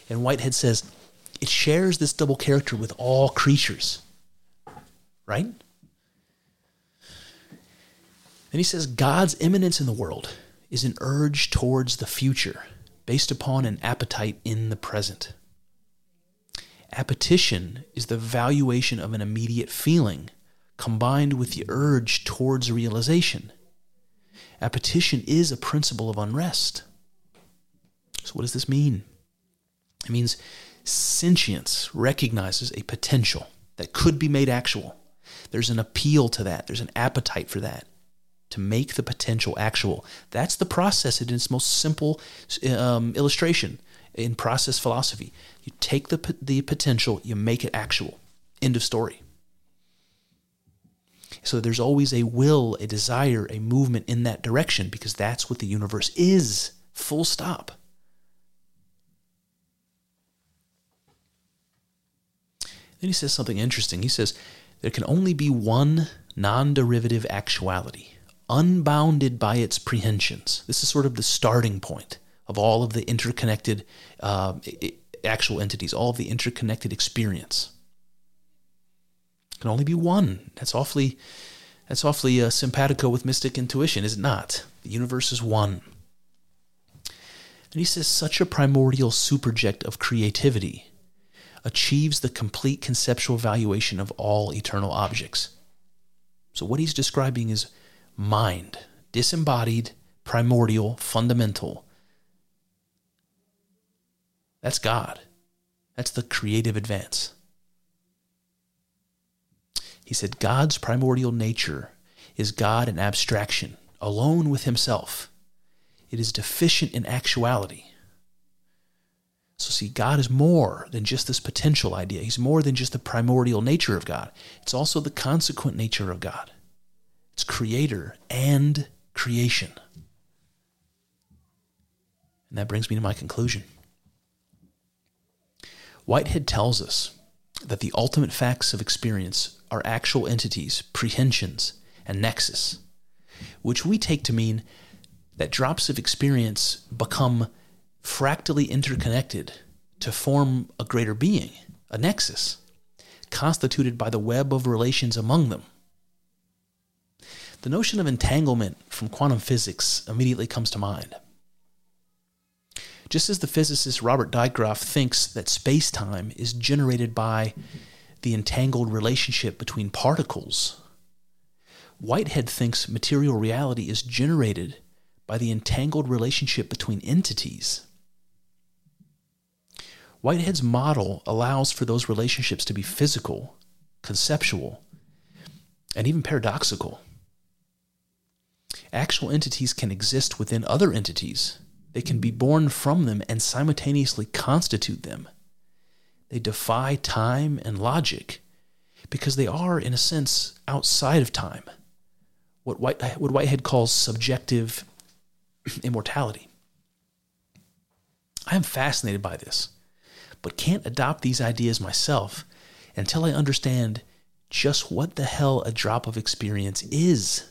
And Whitehead says it shares this double character with all creatures. Right? Then he says God's immanence in the world is an urge towards the future based upon an appetite in the present. Appetition is the valuation of an immediate feeling combined with the urge towards realization. Appetition is a principle of unrest. So, what does this mean? It means sentience recognizes a potential that could be made actual. There's an appeal to that, there's an appetite for that to make the potential actual. That's the process in its most simple um, illustration in process philosophy. You take the, the potential, you make it actual. End of story. So there's always a will, a desire, a movement in that direction because that's what the universe is. Full stop. Then he says something interesting. He says, There can only be one non derivative actuality, unbounded by its prehensions. This is sort of the starting point of all of the interconnected uh, actual entities, all of the interconnected experience. It can only be one. That's awfully that's awfully uh, simpatico with mystic intuition, is it not? The universe is one. And he says such a primordial superject of creativity achieves the complete conceptual valuation of all eternal objects. So what he's describing is mind, disembodied, primordial, fundamental. That's God. That's the creative advance. He said, God's primordial nature is God in abstraction, alone with himself. It is deficient in actuality. So, see, God is more than just this potential idea. He's more than just the primordial nature of God. It's also the consequent nature of God. It's creator and creation. And that brings me to my conclusion. Whitehead tells us that the ultimate facts of experience are actual entities, prehensions, and nexus, which we take to mean that drops of experience become fractally interconnected to form a greater being, a nexus, constituted by the web of relations among them. The notion of entanglement from quantum physics immediately comes to mind. Just as the physicist Robert Dyakoff thinks that space time is generated by the entangled relationship between particles, Whitehead thinks material reality is generated by the entangled relationship between entities. Whitehead's model allows for those relationships to be physical, conceptual, and even paradoxical. Actual entities can exist within other entities they can be born from them and simultaneously constitute them. They defy time and logic because they are, in a sense, outside of time. What, White, what Whitehead calls subjective immortality. I am fascinated by this, but can't adopt these ideas myself until I understand just what the hell a drop of experience is.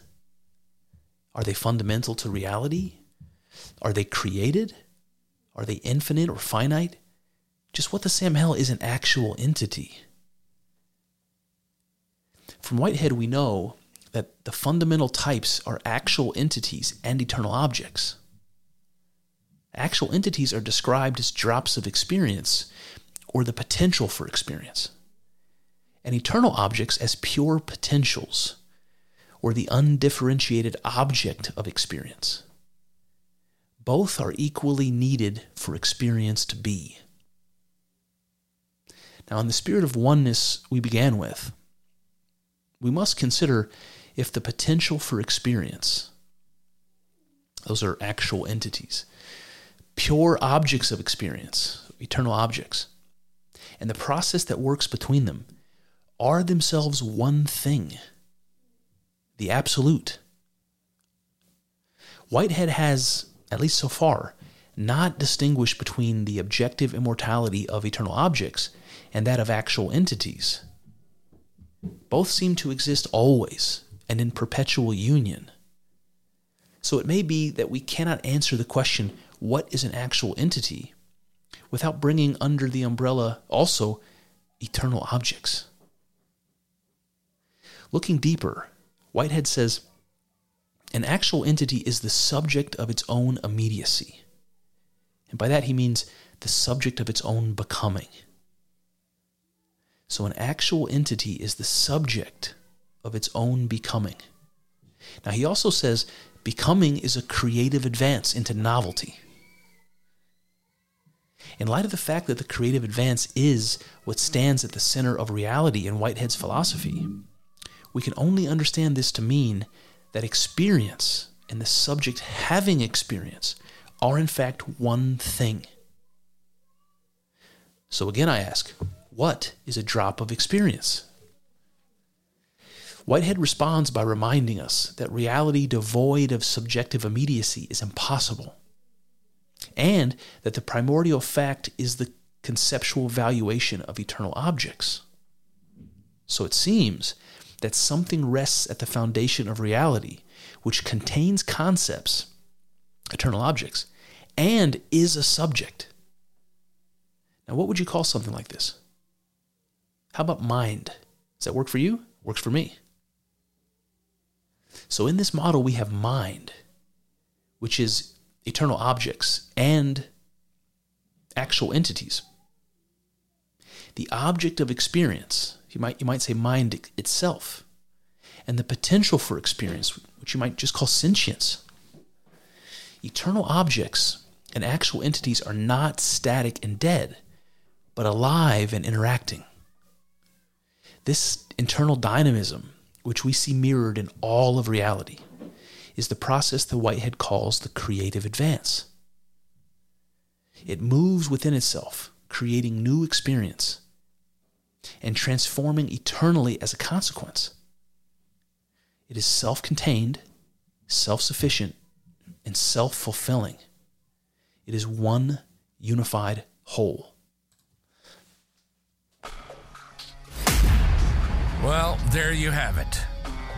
Are they fundamental to reality? Are they created? Are they infinite or finite? Just what the Sam Hell is an actual entity. From Whitehead, we know that the fundamental types are actual entities and eternal objects. Actual entities are described as drops of experience or the potential for experience, and eternal objects as pure potentials or the undifferentiated object of experience. Both are equally needed for experience to be. Now, in the spirit of oneness we began with, we must consider if the potential for experience, those are actual entities, pure objects of experience, eternal objects, and the process that works between them are themselves one thing, the absolute. Whitehead has at least so far, not distinguished between the objective immortality of eternal objects and that of actual entities. Both seem to exist always and in perpetual union. So it may be that we cannot answer the question, what is an actual entity, without bringing under the umbrella also eternal objects. Looking deeper, Whitehead says an actual entity is the subject of its own immediacy. And by that he means the subject of its own becoming. So an actual entity is the subject of its own becoming. Now he also says becoming is a creative advance into novelty. In light of the fact that the creative advance is what stands at the center of reality in Whitehead's philosophy, we can only understand this to mean that experience and the subject having experience are in fact one thing. So again, I ask, what is a drop of experience? Whitehead responds by reminding us that reality devoid of subjective immediacy is impossible, and that the primordial fact is the conceptual valuation of eternal objects. So it seems that something rests at the foundation of reality, which contains concepts, eternal objects, and is a subject. Now, what would you call something like this? How about mind? Does that work for you? Works for me. So in this model, we have mind, which is eternal objects and actual entities. The object of experience, you might, you might say mind itself, and the potential for experience, which you might just call sentience. Eternal objects and actual entities are not static and dead, but alive and interacting. This internal dynamism, which we see mirrored in all of reality, is the process the Whitehead calls the creative advance. It moves within itself, creating new experience and transforming eternally as a consequence. It is self contained, self sufficient, and self fulfilling. It is one unified whole. Well, there you have it.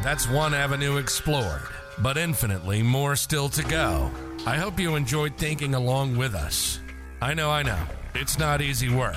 That's one avenue explored, but infinitely more still to go. I hope you enjoyed thinking along with us. I know, I know, it's not easy work.